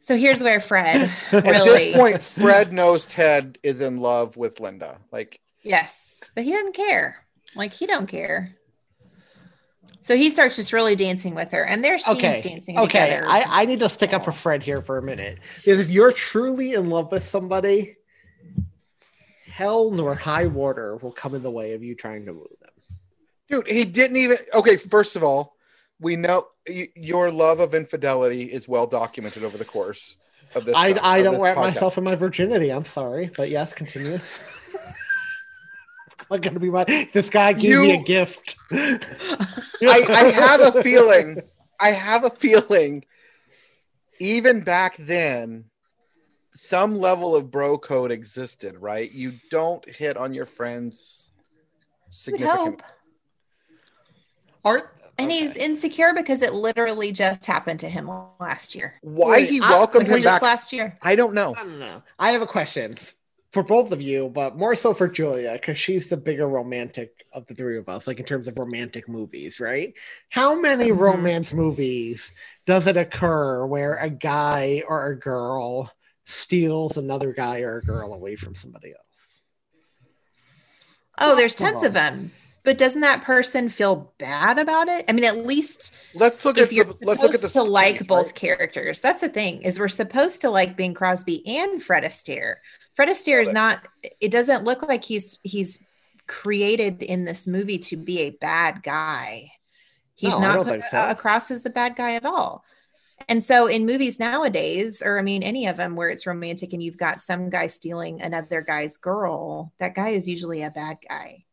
So here's where Fred At this point, Fred knows Ted is in love with Linda. Like, Yes, but he doesn't care. Like he don't care. So he starts just really dancing with her, and their scenes Okay. dancing Okay. together. I, I need to stick up for Fred here for a minute. Because if you're truly in love with somebody, hell nor high water will come in the way of you trying to woo them. Dude, he didn't even. Okay, first of all, we know y- your love of infidelity is well documented over the course of this. I, show- I of don't this wear podcast. myself in my virginity. I'm sorry. But yes, continue. I'm gonna be my this guy gave me a gift. I, I have a feeling. I have a feeling. Even back then, some level of bro code existed, right? You don't hit on your friends Would significant. Hope. Art And he's insecure because it literally just happened to him last year. Why he welcomed Like him just back? last year. I don't know. I don't know. I have a question for both of you, but more so for Julia because she's the bigger romantic of the three of us, like in terms of romantic movies, right? How many Mhm. romance movies does it occur where a guy or a girl steals another guy or a girl away from somebody else? Oh, there's Come tons of them. But doesn't that person feel bad about it? I mean, at least Let's look if at you're the, let's look at the supposed to like scenes, both right? characters. That's the thing is we're supposed to like Bing Crosby and Fred Astaire. Fred Astaire is it. not. It doesn't look like he's he's created in this movie to be a bad guy. He's No, not put so. a- across as the bad guy at all. And so in movies nowadays, or I mean any of them where it's romantic and you've got some guy stealing another guy's girl, that guy is usually a bad guy.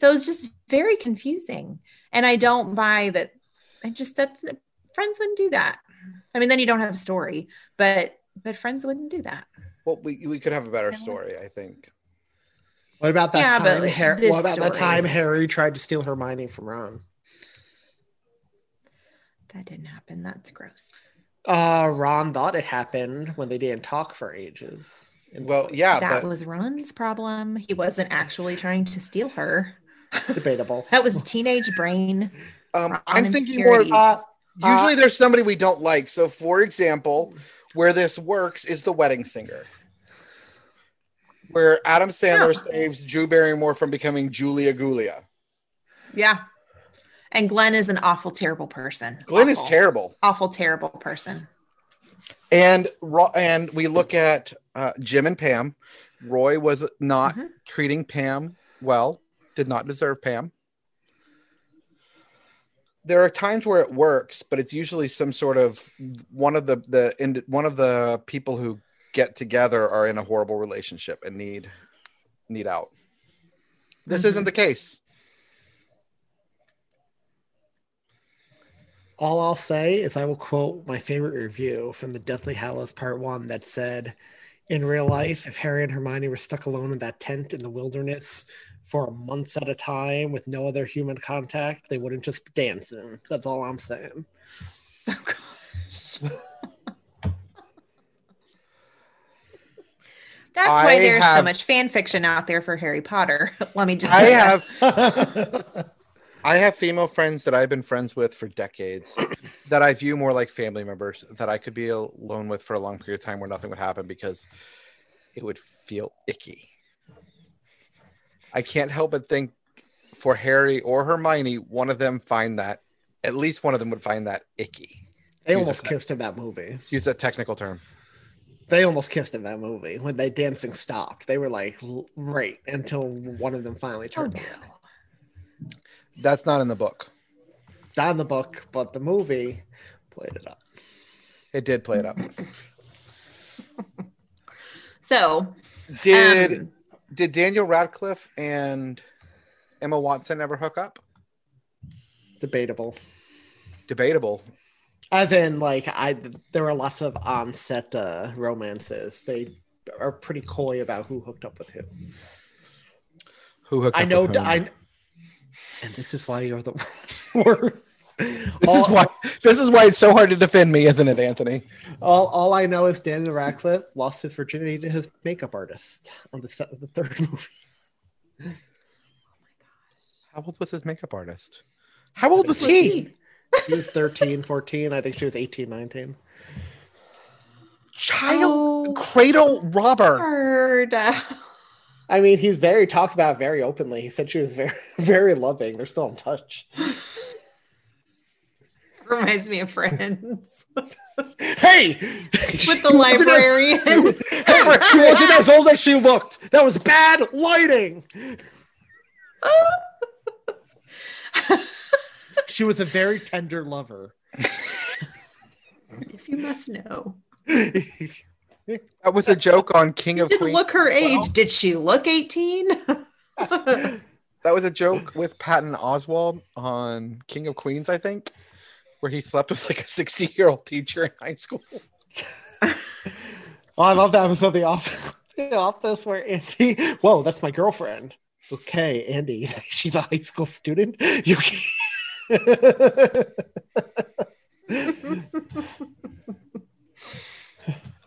So it's just very confusing. And I don't buy that. I just that's friends wouldn't do that. I mean, then you don't have a story, but but friends wouldn't do that. Well, we, we could have a better story, I think. What about that Yeah, but time? Har- this what about that time Harry tried to steal Hermione from Ron? That didn't happen. That's gross. Uh, Ron thought it happened when they didn't talk for ages. Well, yeah, that but was Ron's problem. He wasn't actually trying to steal her. Debatable. That was teenage brain. um, I'm thinking more. insecurities. Usually, there's somebody we don't like. So, for example, where this works is the wedding singer, where Adam Sandler Yeah. saves Drew Barrymore from becoming Julia Gulia. Yeah. And Glenn is an awful, terrible person. Glenn is terrible. Awful, terrible person. and and we look at uh, Jim and Pam. Roy was not Mhm. treating Pam well. Did not deserve Pam. There are times where it works, but it's usually some sort of one of the the one of the people who get together are in a horrible relationship and need need out. This isn't the case. All I'll say is I will quote my favorite review from the Deathly Hallows Part One that said, "In real life, if Harry and Hermione were stuck alone in that tent in the wilderness for months at a time with no other human contact, they wouldn't just be dancing." That's all I'm saying. That's I why there's so much fan fiction out there for Harry Potter. Let me just I that. have I have female friends that I've been friends with for decades that I view more like family members that I could be alone with for a long period of time where nothing would happen because it would feel icky. I can't help but think for Harry or Hermione, one of them find that at least one of them would find that icky. They Use almost a- kissed in that movie. Use that technical term. They almost kissed in that movie when they dancing stopped. They were like right until one of them finally Oh, turned no. That's not in the book. Not in the book, but the movie played it up. It did play it up. So, Did um, did Daniel Radcliffe and Emma Watson ever hook up? Debatable. Debatable. As in, like, I there were lots of on-set uh, romances. They are pretty coy about who hooked up with who. Who hooked I up know. I and this is why you're the worst. This is why this is why it's so hard to defend me, isn't it, Anthony? All, all I know is Daniel Radcliffe lost his virginity to his makeup artist on the set of the third movie. Oh my gosh. How old was his makeup artist? How old was he? He was 13, 14. I think she was 18, 19. Child Oh. cradle robber. Bird. I mean, he's very talks about it very openly. He said she was very, very loving. They're still in touch. Reminds me of Friends Hey, with the librarian. Hey, she wasn't as old as she looked. That was bad lighting. she was a very tender lover. if you must know. That was a joke on King of Didn't Queens. look her age. Did she look 18? That was a joke with Patton Oswalt on King of Queens, I think, where he slept with like a 60 year old teacher in high school. Oh, I love that episode of The Office, the office where Andy. Whoa, that's my girlfriend. Okay, Andy, she's a high school student. You.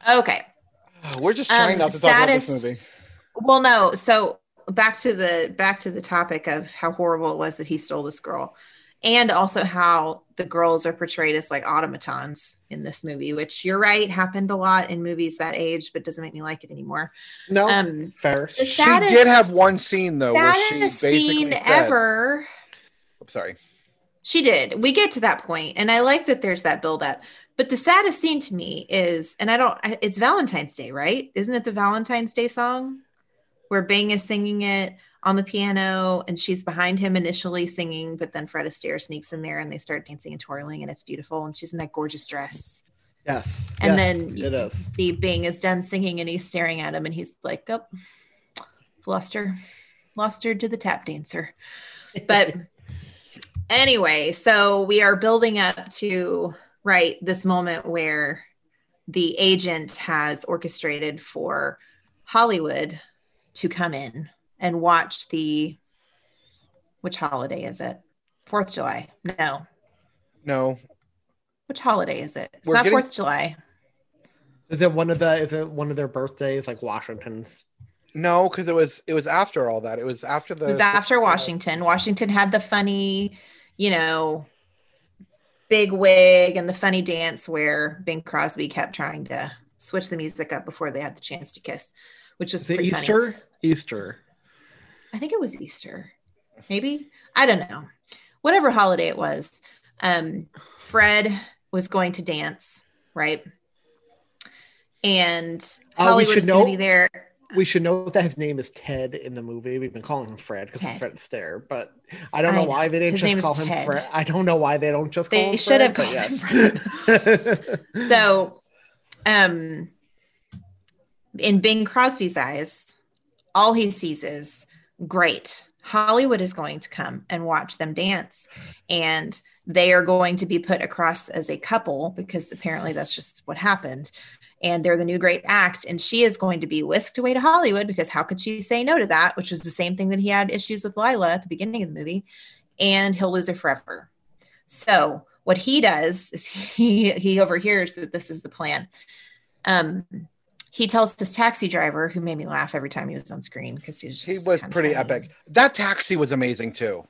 okay. We're just trying Um, not to talk about this movie. Well, no. So back to the back to the topic of how horrible it was that he stole this girl, and also how the girls are portrayed as like automatons in this movie, which you're right happened a lot in movies that age, but doesn't make me like it anymore. no, Um, fair. She did have one scene though where she saddest basically scene said, ever. I'm sorry. She did. We get to that point, and I like that there's that build up. But the saddest scene to me is, and I don't. It's Valentine's Day, right? Isn't it the Valentine's Day song where Bing is singing it on the piano, and she's behind him initially singing, but then Fred Astaire sneaks in there, and they start dancing and twirling, and it's beautiful, and she's in that gorgeous dress. Yes, And yes, then it is. see Bing is done singing, and he's staring at him, and he's like, "Oh, lost her, lost her to the tap dancer." But anyway, so we are building up to right this moment where the agent has orchestrated for Hollywood to come in and watch the which holiday is it? Fourth July. No. No. Which holiday is it? It's We're not getting- Fourth of July. Is it one of the? Is it one of their birthdays, like Washington's? No, because it was it was after all that. It was after the It was after Washington. Washington had the funny, you know, big wig and the funny dance where Bing Crosby kept trying to switch the music up before they had the chance to kiss, which was Is Easter. funny. Easter? I think it was Easter. Maybe. I don't know. Whatever holiday it was. Um, Fred was going to dance, right? and Uh, we Hollywood is going to be there. We should know that his name is Ted in the movie. We've been calling him Fred because it's Fred Astaire, but I don't I know know. why they didn't His just call him Ted. Fred. I don't know why they don't just call They him should have called but him Fred. So, um, in Bing Crosby's eyes, all he sees is great. Hollywood is going to come and watch them dance, and they are going to be put across as a couple because apparently that's just what happened. And they're the new great act, and she is going to be whisked away to Hollywood because how could she say no to that? Which was the same thing that he had issues with Lila at the beginning of the movie, and he'll lose her forever. So what he does is he he overhears that this is the plan. Um, he tells this taxi driver who made me laugh every time he was on screen because he was He was pretty epic. That taxi was amazing too.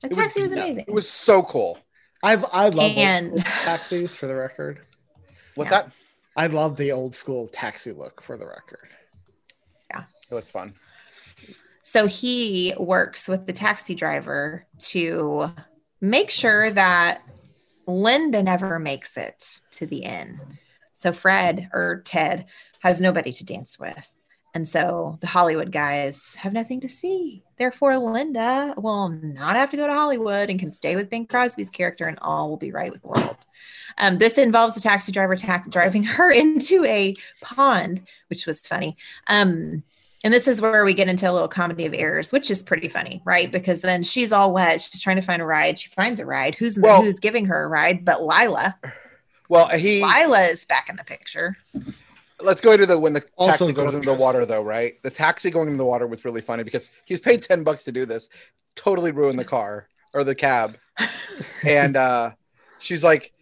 The It taxi was, yeah, amazing. It was so cool. I I love And- taxis for the record. What's Yeah. that? I love the old school taxi look for the record. Yeah, it was fun. So he works with the taxi driver to make sure that Linda never makes it to the inn. So Fred or Ted has nobody to dance with. And so the Hollywood guys have nothing to see. Therefore, Linda will not have to go to Hollywood and can stay with Bing Crosby's character, and all will be right with the world. Um, this involves the taxi driver tax- driving her into a pond, which was funny. Um, and this is where we get into a little comedy of errors, which is pretty funny, right? Because then she's all wet. She's trying to find a ride. She finds a ride. Who's Well- who's giving her a ride? But Lila. Well, he Lila is back in the picture. Let's go into the when the Also taxi goes into the water though, right? The taxi going into the water was really funny because he was paid 10 bucks to do this. Totally ruined the car or the cab. and uh she's like,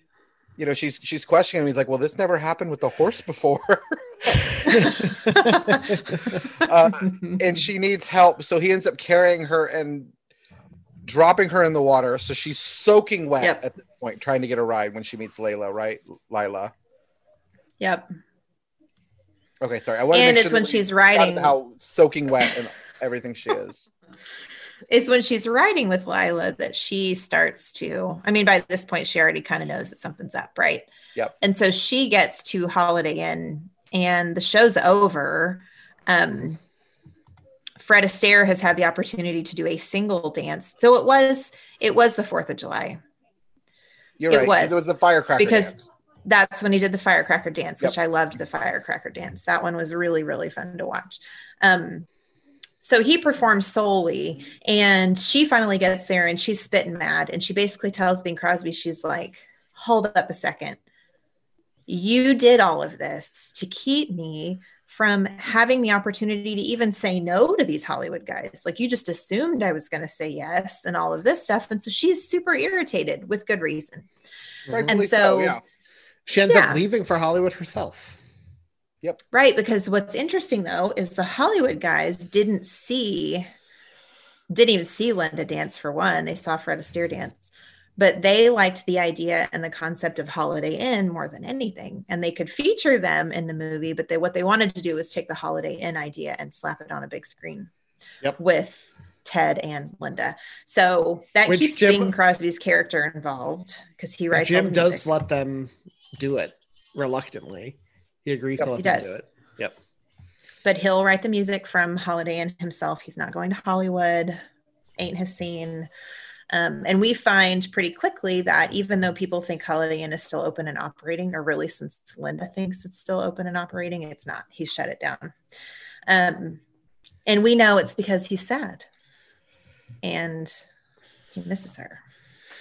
you know, she's she's questioning him. He's like, Well, this never happened with the horse before. uh, and she needs help. So he ends up carrying her and dropping her in the water. So she's soaking wet Yep. at this point, trying to get a ride when she meets Layla, right? Lila. Yep. Okay, sorry. I want And it's when she's riding. how soaking wet and everything she is. It's when she's riding with Lila that she starts to. I mean, by this point, she already kind of knows that something's up, right? Yep. And so she gets to Holiday Inn, and the show's over. Um, Fred Astaire has had the opportunity to do a single dance, so it was it was the Fourth of July. You're It right. was. It was the firecracker Because- dance. That's when he did the firecracker dance, Yep. which I loved. The firecracker dance that one was really really fun to watch. Um, so he performs solely, and she finally gets there, and she's spitting mad, and she basically tells Bing Crosby, she's like, "Hold up a second, you did all of this to keep me." From having the opportunity to even say no to these Hollywood guys. Like, you just assumed I was going to say yes and all of this stuff. And so she's super irritated with good reason. Rightfully so- yeah. She ends Yeah. up leaving for Hollywood herself. Yep. Right. Because what's interesting though is the Hollywood guys didn't see, didn't even see Linda dance for one. They saw Fred Astaire dance, but they liked the idea and the concept of Holiday Inn more than anything. And they could feature them in the movie, but they what they wanted to do was take the Holiday Inn idea and slap it on a big screen Yep. with Ted and Linda. So that Which keeps Jim- Bing Crosby's character involved because he writes Jim does let them do it reluctantly. He agrees Yes, to let he does. do it. Yep. but he'll write the music from Holiday Inn himself. He's not going to Hollywood, ain't his scene. Um, and we find pretty quickly that even though people think Holiday Inn is still open and operating, or really since Linda thinks it's still open and operating, it's not. He shut it down. Um, and we know it's because he's sad and he misses her.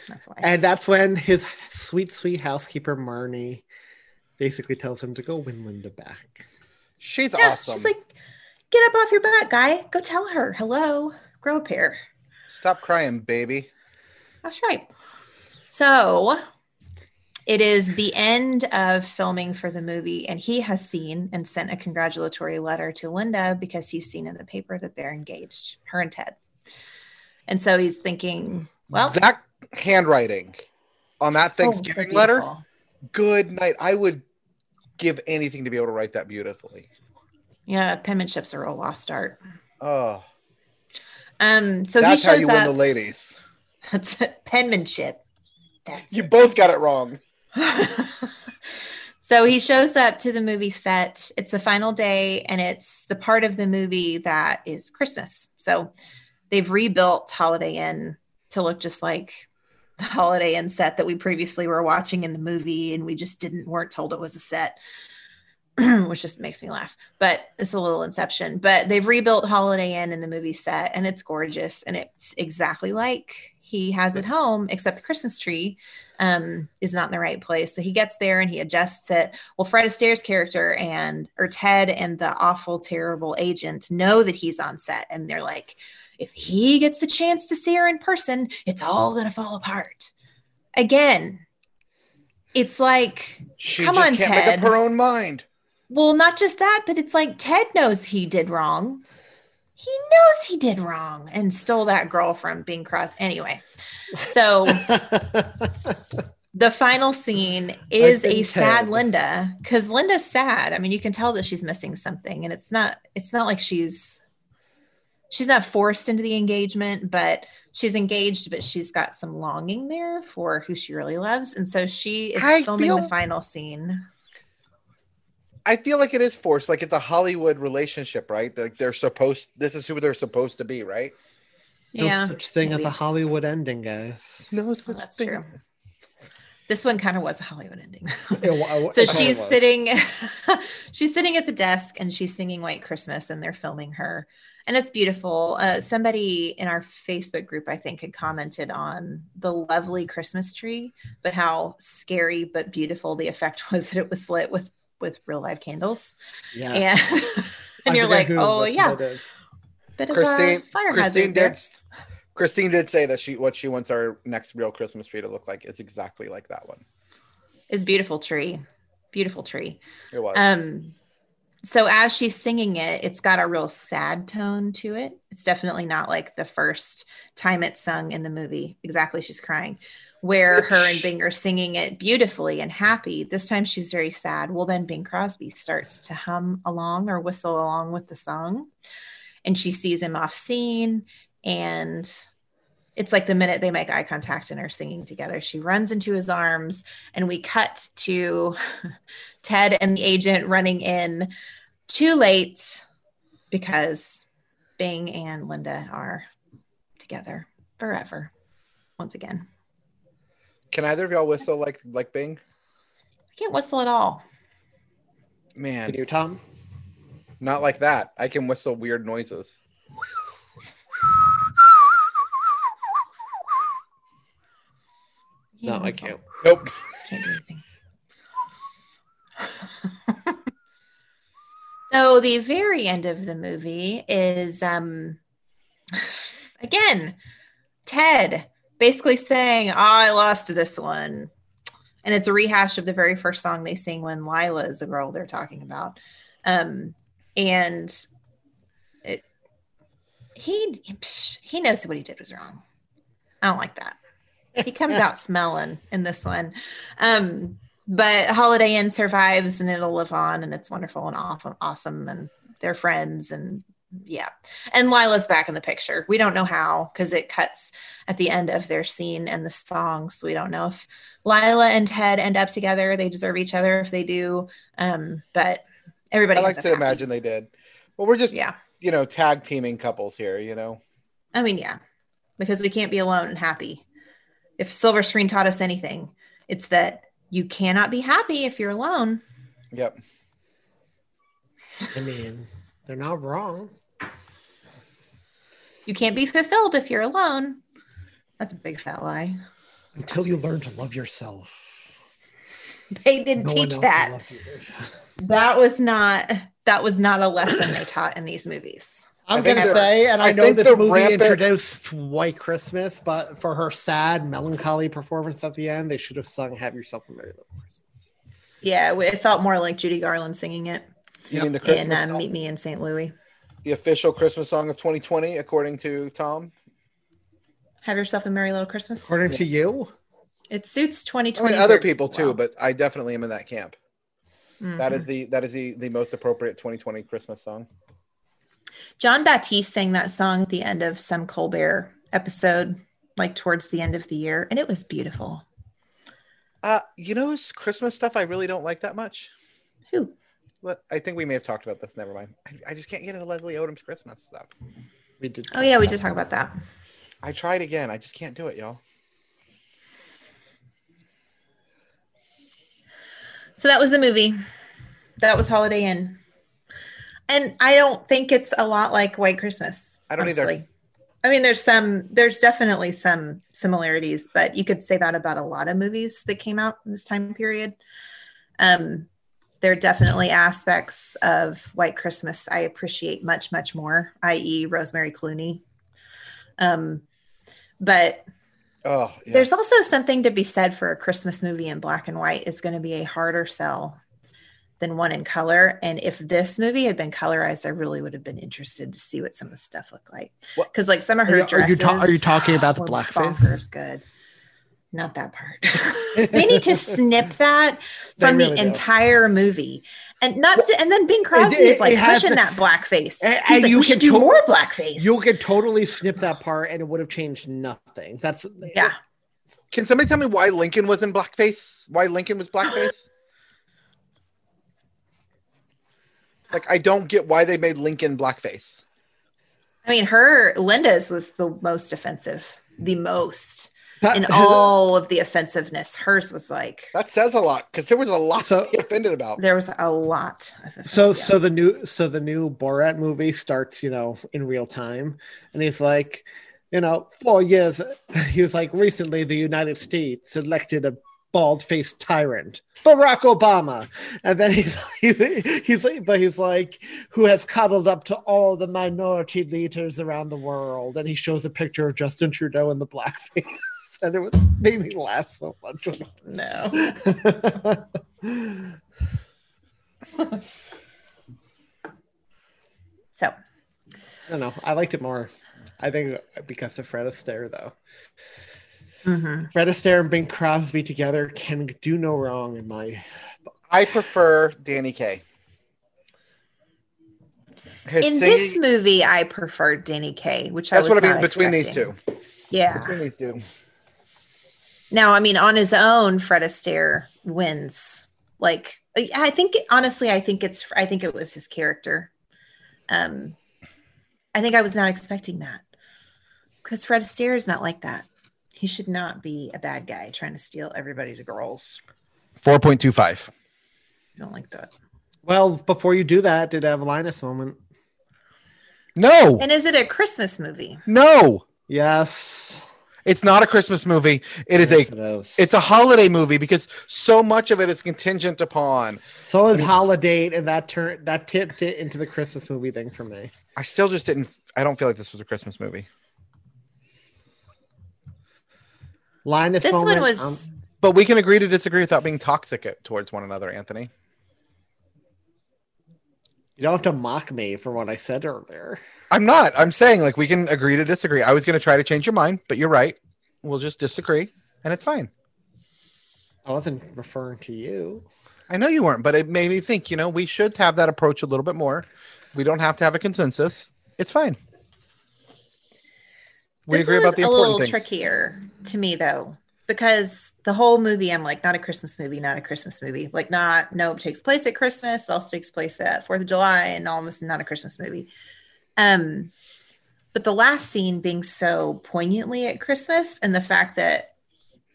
That's why. And that's when his sweet, sweet housekeeper Marnie basically tells him to go win Linda back. She's yeah, awesome. she's like, get up off your butt, guy. Go tell her. Hello. Grow a pair. Stop crying, baby. That's right. So it is the end of filming for the movie, and he has seen and sent a congratulatory letter to Linda because he's seen in the paper that they're engaged, her and Ted. And so he's thinking, well, that handwriting on that oh, Thanksgiving so letter, good night. I would give anything to be able to write that beautifully. Yeah, penmanship's a real lost art. Oh, Um, so that's he how shows you win the ladies. That's penmanship. That's You both got it wrong. So he shows up to the movie set. It's the final day, and it's the part of the movie that is Christmas. So they've rebuilt Holiday Inn to look just like the Holiday Inn set that we previously were watching in the movie, and we just didn't weren't told it was a set. which just makes me laugh. But it's a little inception. But they've rebuilt Holiday Inn in the movie set and it's gorgeous and it's exactly like he has at home, except the Christmas tree um, is not in the right place. So he gets there and he adjusts it. Well, Fred Astaire's character and or Ted and the awful, terrible agent know that he's on set and they're like, if he gets the chance to see her in person, it's all gonna fall apart. Again, it's like She come just on, can't Ted. make up her own mind. Well, not just that, but it's like Ted knows he did wrong. He knows he did wrong and stole that girl from Bing Crosby. Anyway, so the final scene is a sad Ted. Linda because Linda's sad. I mean, you can tell that she's missing something, and it's not. It's not like she's she's not forced into the engagement, but she's engaged, but she's got some longing there for who she really loves, and so she is I filming the final scene. I feel like it is forced. Like it's a Hollywood relationship, right? Like they're supposed. This is who they're supposed to be, right? no Yeah, such thing as a Hollywood ending, guys. No oh, such that's thing. true. This one kind of was a Hollywood ending. So she's sitting she's sitting at the desk and she's singing White Christmas and they're filming her. And it's beautiful. Uh, somebody in our Facebook group, I think, had commented on the lovely Christmas tree, but how scary but beautiful the effect was that it was lit with with real live candles. Yeah. And, and you're like, who- oh yeah, what I bit of Christine, a fire Christine hazard there. did. Christine did say that she what she wants our next real Christmas tree to look like is exactly like that one. Is beautiful tree, beautiful tree. It was. Um, so as she's singing it, it's got a real sad tone to it. It's definitely not like the first time it's sung in the movie. Exactly, she's crying. Where her and Bing are singing it beautifully and happy. This time she's very sad. Well, then Bing Crosby starts to hum along or whistle along with the song, and she sees him off scene. And it's like the minute they make eye contact and are singing together, she runs into his arms, and we cut to Ted and the agent running in too late because Bing and Linda are together forever once again. Can either of y'all whistle like like Bing? I can't whistle at all. Man, Can you, Tom? not like that. I can whistle weird noises. No, I can't. Nope. Can't do anything. so the very end of the movie is um again Ted basically saying, oh, I lost this one. And it's a rehash of the very first song they sing when Lila is the girl they're talking about. Um, and it, he he knows what he did was wrong. I don't like that. He comes out smelling in this one. Um, but Holiday Inn survives and it'll live on and it's wonderful and awesome, awesome and they're friends and yeah. And Lila's back in the picture. We don't know how because it cuts at the end of their scene and the song. So we don't know if Lila and Ted end up together. They deserve each other if they do. Um, but everybody I like to happy. imagine they did. Well, we're just Yeah. you know tag teaming couples here. You know. I mean, yeah, because we can't be alone and happy. If Silver Screen taught us anything, it's that you cannot be happy if you're alone. Yep. I mean, they're not wrong. You can't be fulfilled if you're alone. That's a big fat lie. Until you learn to love yourself. They didn't No teach that. That was not that was not a lesson they taught in these movies. I'm gonna say, and I, I know this movie rampant- introduced White Christmas, but for her sad, melancholy performance at the end, they should have sung "Have Yourself a Merry Little Christmas." Yeah, it felt more like Judy Garland singing it You mean the in Christmas uh, song? Meet Me in St. Louis. the official Christmas song of 2020, according to Tom? Have yourself a merry little Christmas. According to you, It suits I 2020. mean, other people too, well. but I definitely am in that camp. That Mhm. is the that is the the most appropriate 2020 Christmas song. Jon Batiste sang that song at the end of some Colbert episode, like towards the end of the year, and it was beautiful. Uh, you know, it's Christmas stuff I really don't like that much. Who? Let, I think we may have talked about this. Never mind. I, I just can't get into Leslie Odom's Christmas stuff. We did. Oh yeah, we did talk about that. I tried again. I just can't do it, y'all. So that was the movie. That was Holiday Inn. And I don't think it's a lot like White Christmas. I don't either. I mean, there's some, there's definitely some similarities, but you could say that about a lot of movies that came out in this time period. Um, there are definitely aspects of White Christmas I appreciate much, much more, i.e., Rosemary Clooney. Um, but Oh, yeah. there's also something to be said for a Christmas movie in black and white is going to be a harder sell than one in color. And if this movie had been colorized, I really would have been interested to see what some of the stuff looked like. Because like some of Are her you- are you dresses, ta- are you talking about the were blackface? bonkers good. Not that part. they need to snip that from really the do. entire movie, and not. to, and then Bing Crosby it- is like pushing the- that blackface. And- He's and like, you we should do to- more blackface. You could totally snip that part, and it would have changed nothing. That's yeah. Can somebody tell me why Lincoln was in blackface? Why Lincoln was blackface? Like, I don't get why they made Lincoln blackface. I mean, her Linda's was the most offensive, the most That- in all of the offensiveness. Hers was like That says a lot because there was a lot So- to be offended about. there was a lot. Of So yeah. so the new so the new Borat movie starts, you know, in real time, and he's like, you know, four years. He was like, recently the United States elected a bald-faced tyrant, Barack Obama, and then he's he's he's like, but he's like, who has cuddled up to all the minority leaders around the world, and he shows a picture of Justin Trudeau in the blackface. And it was, made me laugh so much. no. So I don't know. I liked it more. I think because of Fred Astaire, though. Mhm. Fred Astaire and Bing Crosby together can do no wrong in my. I prefer Danny Kaye. His in singing- this movie, I prefer Danny Kaye, which I that's was what I mean not between these two. Yeah. Between these two. Now, I mean, on his own, Fred Astaire wins. Like, I think honestly, I think it's, I think it was his character. Um, I think I was not expecting that because Fred Astaire is not like that. He should not be a bad guy trying to steal everybody's girls. 4.25. I don't like that. Well, before you do that, did have a Linus moment? No, And is it a Christmas movie? no. Yes. It's not a Christmas movie. It is a it is. it's a holiday movie because so much of it is contingent upon. so is Holiday, and that turned that tipped it into the Christmas movie thing for me. I still just didn't. I don't feel like this was a Christmas movie. Linus This moment. one was, um, But we can agree to disagree without being toxic towards one another, Anthony. you don't have to mock me for what I said earlier. I'm not. I'm saying like we can agree to disagree. I was going to try to change your mind, but you're right. We'll just disagree, and it's fine. I wasn't referring to you. I know you weren't, but it made me think. You know, we should have that approach a little bit more. We don't have to have a consensus. It's fine. We this agree one about was the a little things. trickier to me though because the whole movie i'm like not a christmas movie not a christmas movie. Like not no it takes place at christmas. It also takes place at fourth of july and almost not a christmas movie. Um but the last scene being so poignantly at christmas and the fact that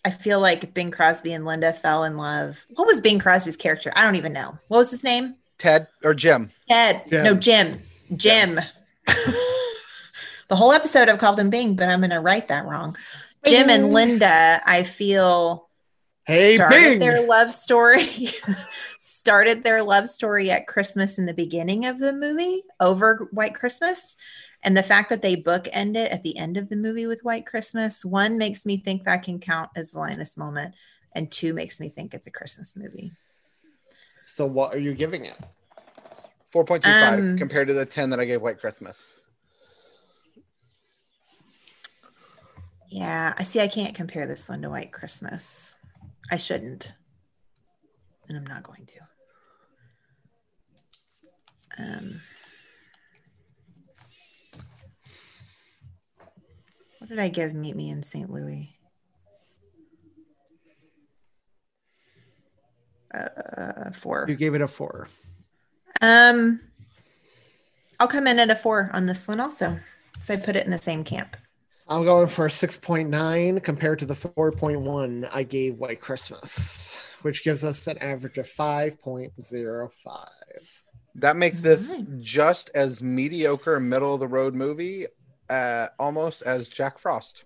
i feel like bing crosby and linda fell in love. What was bing crosby's character? I don't even know. What was his name? Ted or Jim. ted. Jim. no jim. Jim the whole episode i've called him bing but i'm going to write that wrong Jim and Linda, I feel Hey, started Bing. their love story. started their love story at Christmas in the beginning of the movie over White Christmas. And the fact that they bookend it at the end of the movie with White Christmas, one makes me think that can count as the Linus moment, and two makes me think it's a Christmas movie. So what are you giving it? 4.25 Um, compared to the 10 that I gave White Christmas. Yeah, I see. I can't compare this one to White Christmas. I shouldn't, and I'm not going to. Um, what did I give Meet Me in St. Louis? uh, four. You gave it a four. Um, I'll come in at a four on this one also. So I put it in the same camp. I'm going for a 6.9 compared to the 4.1 I gave White Christmas, which gives us an average of 5.05. That makes this just as mediocre, middle of the road movie, uh, almost as Jack Frost.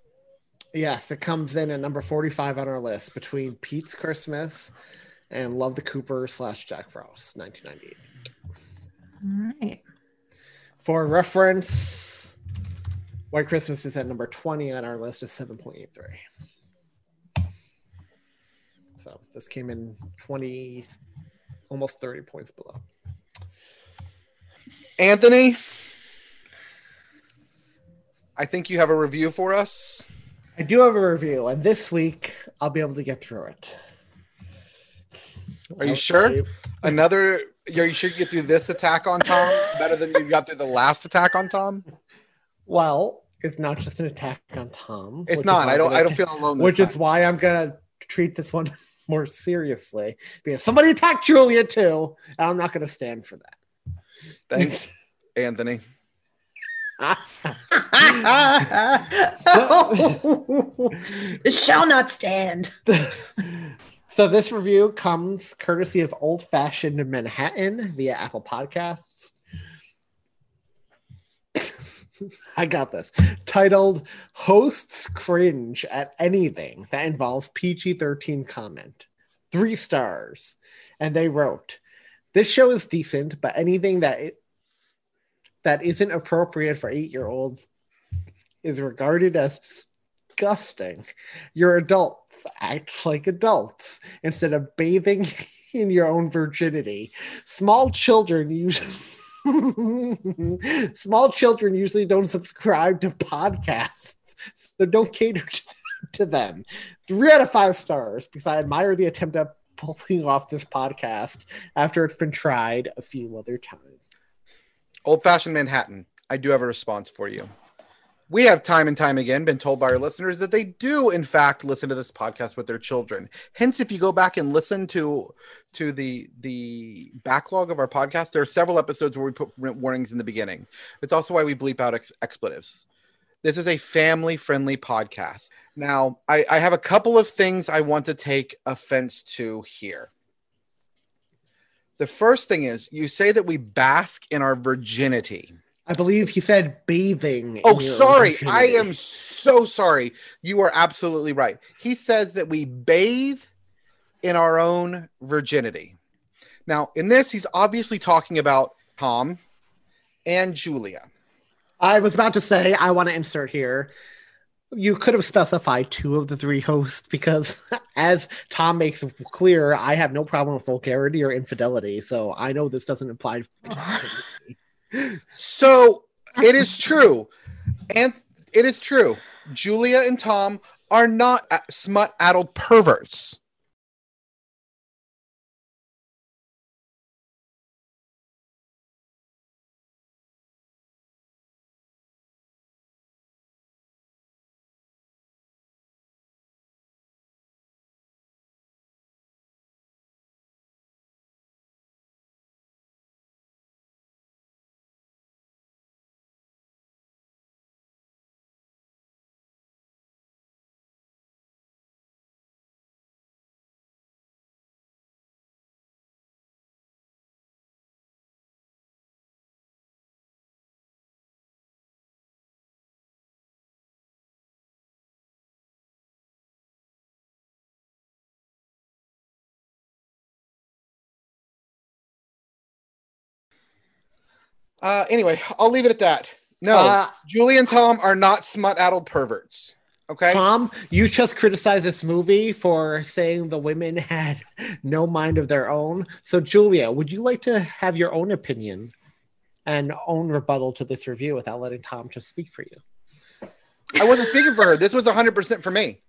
Yes, it comes in at number 45 on our list between Pete's Christmas and Love the Cooper slash Jack Frost, 1998. All right. For reference, White Christmas is at number 20 on our list, is 7.83. So this came in 20, almost 30 points below. Anthony, I think you have a review for us. I do have a review, and this week I'll be able to get through it. Are you sure? Another, are you sure you get through this attack on Tom better than you got through the last attack on Tom? Well, it's not just an attack on Tom. It's not. I don't. I don't feel alone. This Which is time. why I'm gonna treat this one more seriously because somebody attacked Julia too, and I'm not gonna stand for that. Thanks, Anthony. it shall not stand. So this review comes courtesy of Old Fashioned Manhattan via Apple Podcasts. I got this. Titled Hosts Cringe at Anything That Involves PG 13 Comment. Three stars. And they wrote, This show is decent, but anything that it, that isn't appropriate for eight year olds is regarded as disgusting. Your adults act like adults instead of bathing in your own virginity. Small children usually. Small children usually don't subscribe to podcasts, so don't cater to, to them. Three out of five stars because I admire the attempt at pulling off this podcast after it's been tried a few other times. Old fashioned Manhattan. I do have a response for you. We have time and time again been told by our listeners that they do, in fact, listen to this podcast with their children. Hence, if you go back and listen to to the the backlog of our podcast, there are several episodes where we put warnings in the beginning. It's also why we bleep out ex- expletives. This is a family friendly podcast. Now, I, I have a couple of things I want to take offense to here. The first thing is you say that we bask in our virginity. I believe he said bathing. Oh, sorry. I am so sorry. You are absolutely right. He says that we bathe in our own virginity. Now, in this, he's obviously talking about Tom and Julia. I was about to say, I want to insert here. You could have specified two of the three hosts because, as Tom makes clear, I have no problem with vulgarity or infidelity. So I know this doesn't apply. So it is true. And it is true. Julia and Tom are not smut addled perverts. Uh, anyway, I'll leave it at that. No, Uh, Julia and Tom are not smut addled perverts. Okay. Tom, you just criticized this movie for saying the women had no mind of their own. So, Julia, would you like to have your own opinion and own rebuttal to this review without letting Tom just speak for you? I wasn't speaking for her. This was 100% for me.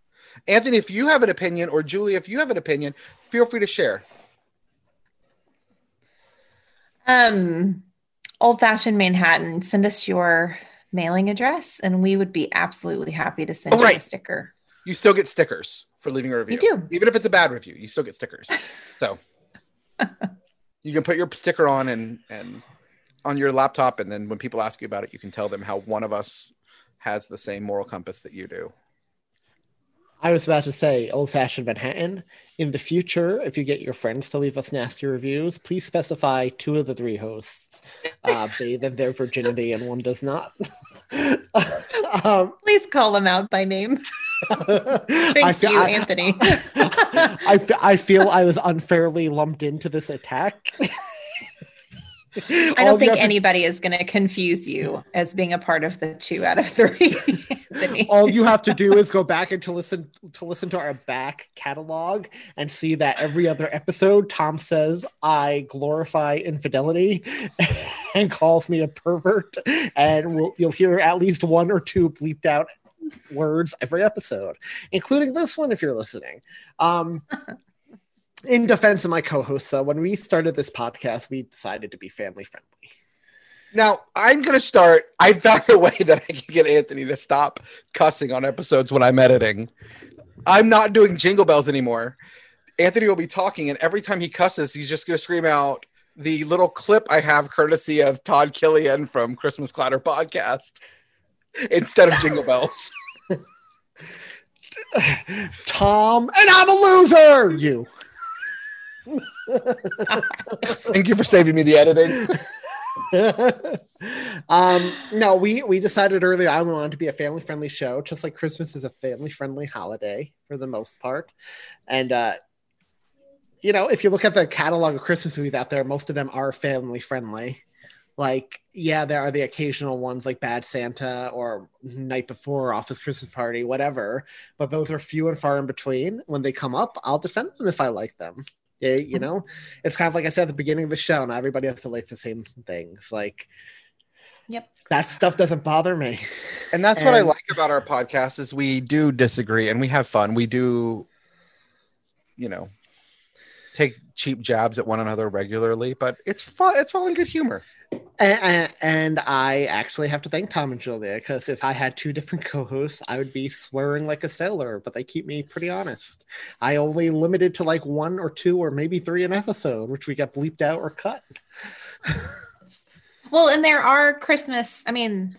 Anthony, if you have an opinion, or Julia, if you have an opinion, feel free to share. Um, old fashioned Manhattan, send us your mailing address and we would be absolutely happy to send Oh, you a sticker. You still get stickers for leaving a review. You do. Even if it's a bad review, you still get stickers. So you can put your sticker on and and on your laptop, and then when people ask you about it, you can tell them how one of us has the same moral compass that you do. I was about to say old fashioned Manhattan. In the future, if you get your friends to leave us nasty reviews, please specify two of the three hosts uh, bathe in their virginity and one does not. um, please call them out by name. Thank feel, you, I, Anthony. I, I feel I was unfairly lumped into this attack. I don't think anybody is going to confuse you as being a part of the two out of three. All you have to do is go back and to listen to listen to our back catalog and see that every other episode, Tom says I glorify infidelity and calls me a pervert, and we'll, you'll hear at least one or two bleeped out words every episode, including this one if you're listening. Um, in defense of my co-host, so uh, when we started this podcast, we decided to be family friendly. Now I'm gonna start. I found a way that I can get Anthony to stop cussing on episodes when I'm editing. I'm not doing jingle bells anymore. Anthony will be talking, and every time he cusses, he's just gonna scream out the little clip I have, courtesy of Todd Killian from Christmas Clatter podcast, instead of jingle bells. Tom, and I'm a loser. You. Thank you for saving me the editing. um, no, we we decided earlier I wanted to be a family friendly show, just like Christmas is a family friendly holiday for the most part. And uh, you know, if you look at the catalog of Christmas movies out there, most of them are family friendly. Like, yeah, there are the occasional ones like Bad Santa or Night Before, Office Christmas Party, whatever. But those are few and far in between. When they come up, I'll defend them if I like them. Yeah, you know, it's kind of like I said at the beginning of the show. Not everybody has to like the same things. Like, yep, that stuff doesn't bother me. And that's and, what I like about our podcast is we do disagree and we have fun. We do, you know, take cheap jabs at one another regularly, but it's fun. It's all in good humor. And, and, I actually have to thank Tom and Julia because if I had two different co-hosts, I would be swearing like a sailor. But they keep me pretty honest. I only limited to like one or two or maybe three an episode, which we got bleeped out or cut. well, and there are Christmas. I mean,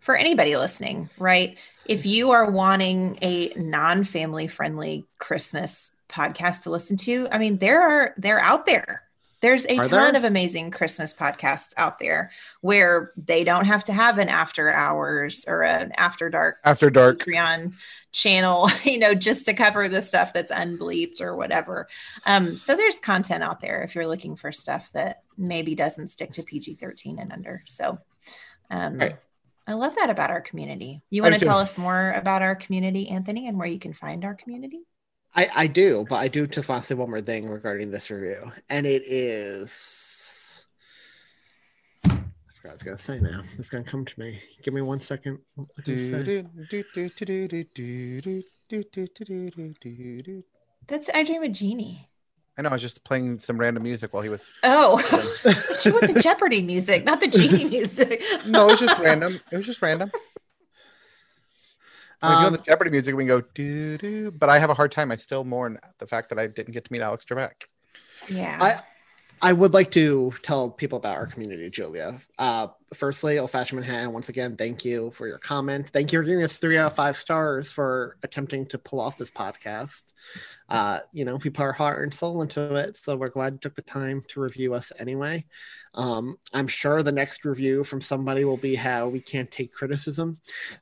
for anybody listening, right? If you are wanting a non-family friendly Christmas podcast to listen to, I mean, there are they're out there there's a Are ton there? of amazing Christmas podcasts out there where they don't have to have an after hours or an after dark after dark Patreon channel, you know, just to cover the stuff that's unbleeped or whatever. Um, so there's content out there if you're looking for stuff that maybe doesn't stick to PG 13 and under. So um, right. I love that about our community. You want to tell us more about our community, Anthony, and where you can find our community? I, I do, but I do just want to say one more thing regarding this review, and it is. I forgot what I was gonna say now. It's gonna come to me. Give me one second. That's I Dream of Jeannie. I know. I was just playing some random music while he was. Oh, she want the Jeopardy music, not the Jeannie music. no, it was just random. It was just random. Um, if you know the Jeopardy music, we can go do do. But I have a hard time. I still mourn the fact that I didn't get to meet Alex Trebek. Yeah. I I would like to tell people about our community, Julia. Uh, firstly, Old Fashioned Manhattan, once again, thank you for your comment. Thank you for giving us three out of five stars for attempting to pull off this podcast. Uh, you know, we put our heart and soul into it, so we're glad you took the time to review us anyway. Um, I'm sure the next review from somebody will be how we can't take criticism,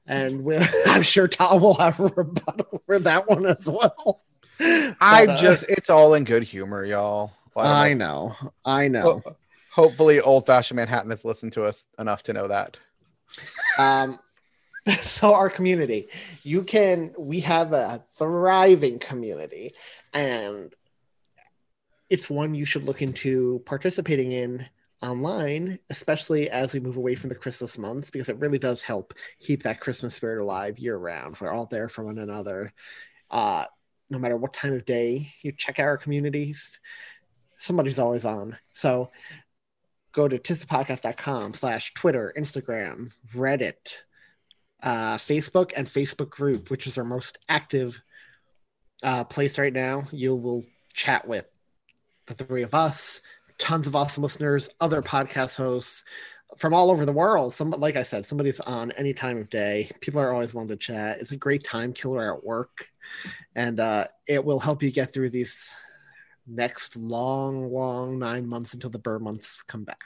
and we'll, I'm sure Tom will have a rebuttal for that one as well. I uh, just, it's all in good humor, y'all. I know, I know. Well, hopefully, old fashioned Manhattan has listened to us enough to know that. Um, so our community, you can. We have a thriving community, and it's one you should look into participating in online, especially as we move away from the Christmas months, because it really does help keep that Christmas spirit alive year round. We're all there for one another. Uh, no matter what time of day you check our communities, somebody's always on. So go to tisthepodcast.com slash Twitter, Instagram, Reddit, uh, Facebook, and Facebook group, which is our most active uh, place right now. You will chat with the three of us, tons of awesome listeners, other podcast hosts from all over the world. Some, like I said, somebody's on any time of day. People are always wanting to chat. It's a great time killer at work, and uh, it will help you get through these next long, long nine months until the burr months come back.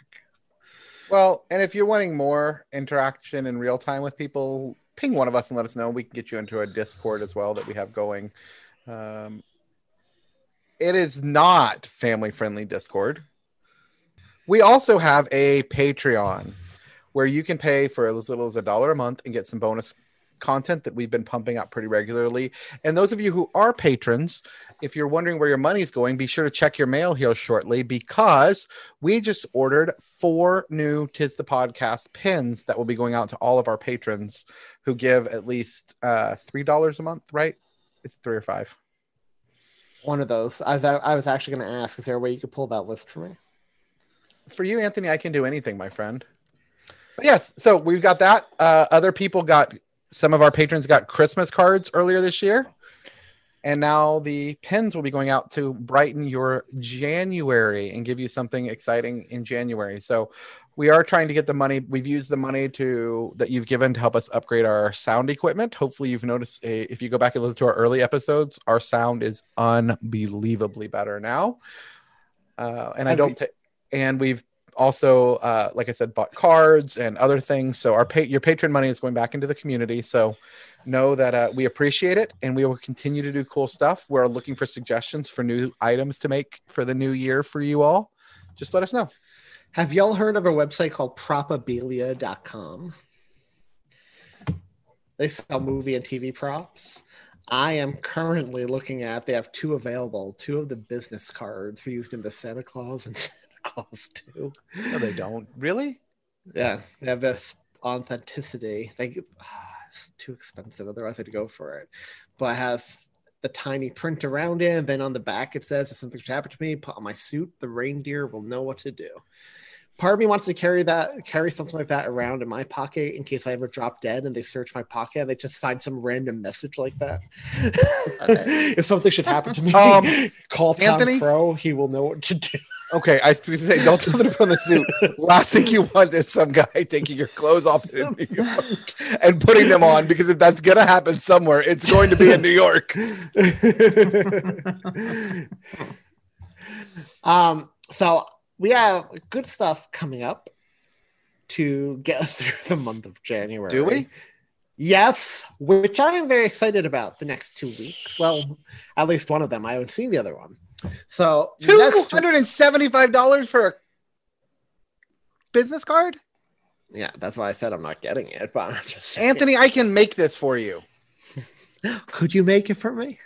Well, and if you're wanting more interaction in real time with people, ping one of us and let us know. We can get you into a Discord as well that we have going. Um, it is not family friendly Discord. We also have a Patreon where you can pay for as little as a dollar a month and get some bonus content that we've been pumping out pretty regularly. And those of you who are patrons, if you're wondering where your money's going, be sure to check your mail here shortly because we just ordered four new Tis the Podcast pins that will be going out to all of our patrons who give at least uh, $3 a month, right? It's three or five. One of those. I was, I was actually going to ask, is there a way you could pull that list for me? For you, Anthony, I can do anything, my friend. But yes, so we've got that. Uh, other people got some of our patrons got Christmas cards earlier this year. And now the pins will be going out to brighten your January and give you something exciting in January. So we are trying to get the money. We've used the money to that you've given to help us upgrade our sound equipment. Hopefully, you've noticed a, if you go back and listen to our early episodes, our sound is unbelievably better now. Uh, and I don't, ta- and we've also, uh, like I said, bought cards and other things. So our your patron money is going back into the community. So know that uh, we appreciate it, and we will continue to do cool stuff. We're looking for suggestions for new items to make for the new year for you all. Just let us know. Have y'all heard of a website called propabilia.com? They sell movie and TV props. I am currently looking at, they have two available, two of the business cards used in the Santa Claus and Santa Claus 2. No, they don't. Really? Yeah, they have this authenticity. They, it's too expensive, otherwise I'd go for it. But it has the tiny print around it, and then on the back it says, if something should happen to me, put on my suit, the reindeer will know what to do part of me wants to carry that carry something like that around in my pocket in case I ever drop dead and they search my pocket and they just find some random message like that. if something should happen to me, um, call Tom Anthony Crow. He will know what to do. Okay, I was say don't tell them to put on the suit. Last thing you want is some guy taking your clothes off in New York and putting them on because if that's gonna happen somewhere, it's going to be in New York. um. So we have good stuff coming up to get us through the month of January. Do we? Yes, which I am very excited about the next two weeks. Well, at least one of them. I haven't seen the other one. So two hundred and seventy-five dollars for a business card. Yeah, that's why I said I'm not getting it. But I'm just Anthony, I can make this for you. Could you make it for me?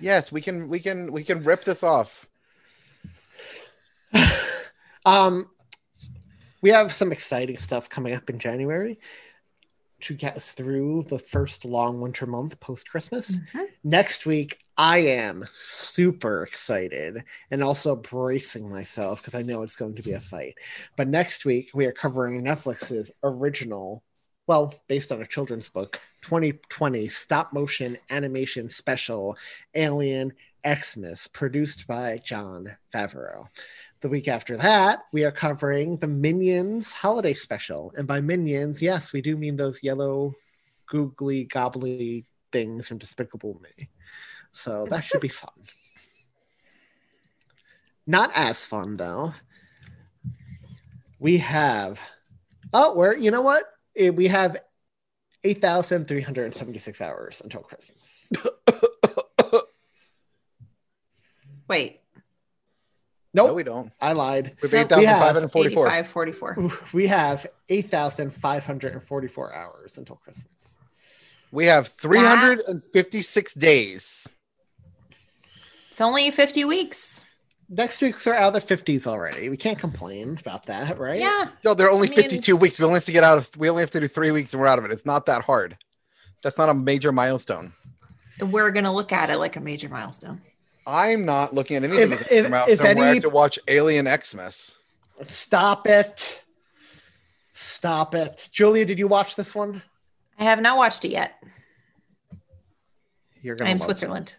Yes, we can. We can. We can rip this off. um, we have some exciting stuff coming up in January to get us through the first long winter month post Christmas. Mm-hmm. Next week, I am super excited and also bracing myself because I know it's going to be a fight. But next week, we are covering Netflix's original, well, based on a children's book, 2020 stop motion animation special, Alien Xmas, produced by Jon Favreau. The week after that, we are covering the Minions holiday special. And by Minions, yes, we do mean those yellow, googly, gobbly things from Despicable Me. So that should be fun. Not as fun, though. We have, oh, where, you know what? Eh, we have 8,376 hours until Christmas. Wait, Nope. No, we don't. I lied. We have 8,544. 8,544. We have 8,544 hours until Christmas. We have 356 days. It's only 50 weeks. Next weeks are out of the 50s already. We can't complain about that, right? Yeah. No, they're only I mean, 52 weeks. We only have to get out of we only have to do three weeks and we're out of it. It's not that hard. That's not a major milestone. We're gonna look at it like a major milestone. I'm not looking at anything if, if, out if any, I have to watch Alien Xmas. Stop it. Stop it. Julia, did you watch this one? I have not watched it yet. You're gonna I'm Switzerland.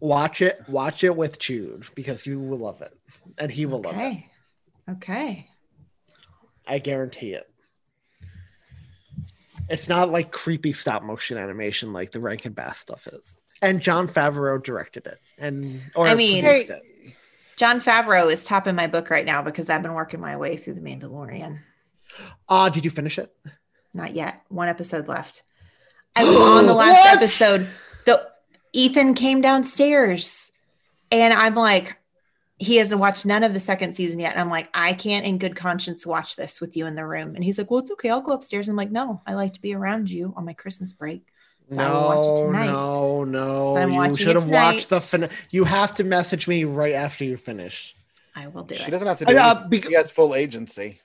Watch it. Watch it with Jude because you will love it, and he will love it. Okay. Okay. I guarantee it. It's not like creepy stop motion animation like the Rankin Bass stuff is. And Jon Favreau directed it, and or I mean- produced it. Jon Favreau is topping my book right now because I've been working my way through The Mandalorian. Ah, did you finish it? Not yet. One episode left. I was on the last What? episode. The Ethan came downstairs and I'm like, he hasn't watched none of the second season yet. And I'm like, I can't in good conscience watch this with you in the room. And he's like, Well, it's okay. I'll go upstairs. I'm like, No, I like to be around you on my Christmas break. So I will watch it No, tonight. no, no. So I'm you should have watched the tonight. fin- You have to message me right after you finish. I will do She it. She doesn't have to do Uh, it. bec- He has full agency.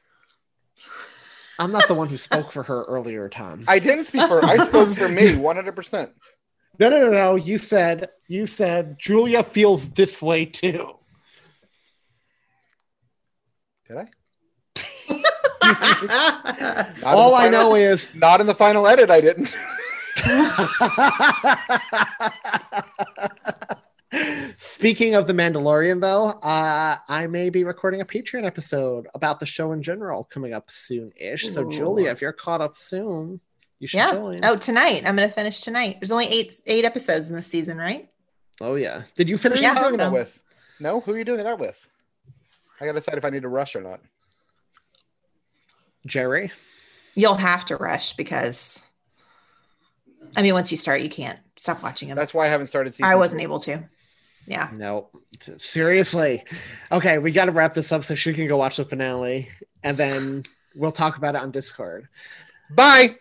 I'm not the one who spoke for her earlier, Tom. I didn't speak for I spoke for me 100%. No, no, no, no. You said you said Julia feels this way too. Did I? All I know is not in the final edit. I didn't. Speaking of the Mandalorian, though, uh, I may be recording a Patreon episode about the show in general coming up soon-ish. So, Ooh. Julia, if you're caught up soon, you should yeah. join. Oh, tonight. I'm gonna finish tonight. There's only eight eight episodes in this season, right? Oh, yeah. Did you finish? Yeah, you it? doing that with? No, who are you doing that with? I gotta decide if I need to rush or not. Jerry. You'll have to rush because I mean once you start you can't stop watching them. That's why I haven't started season. I wasn't three. able to. Yeah. No, seriously. Okay, we got to wrap this up so she can go watch the finale, and then we'll talk about it on Discord. Bye.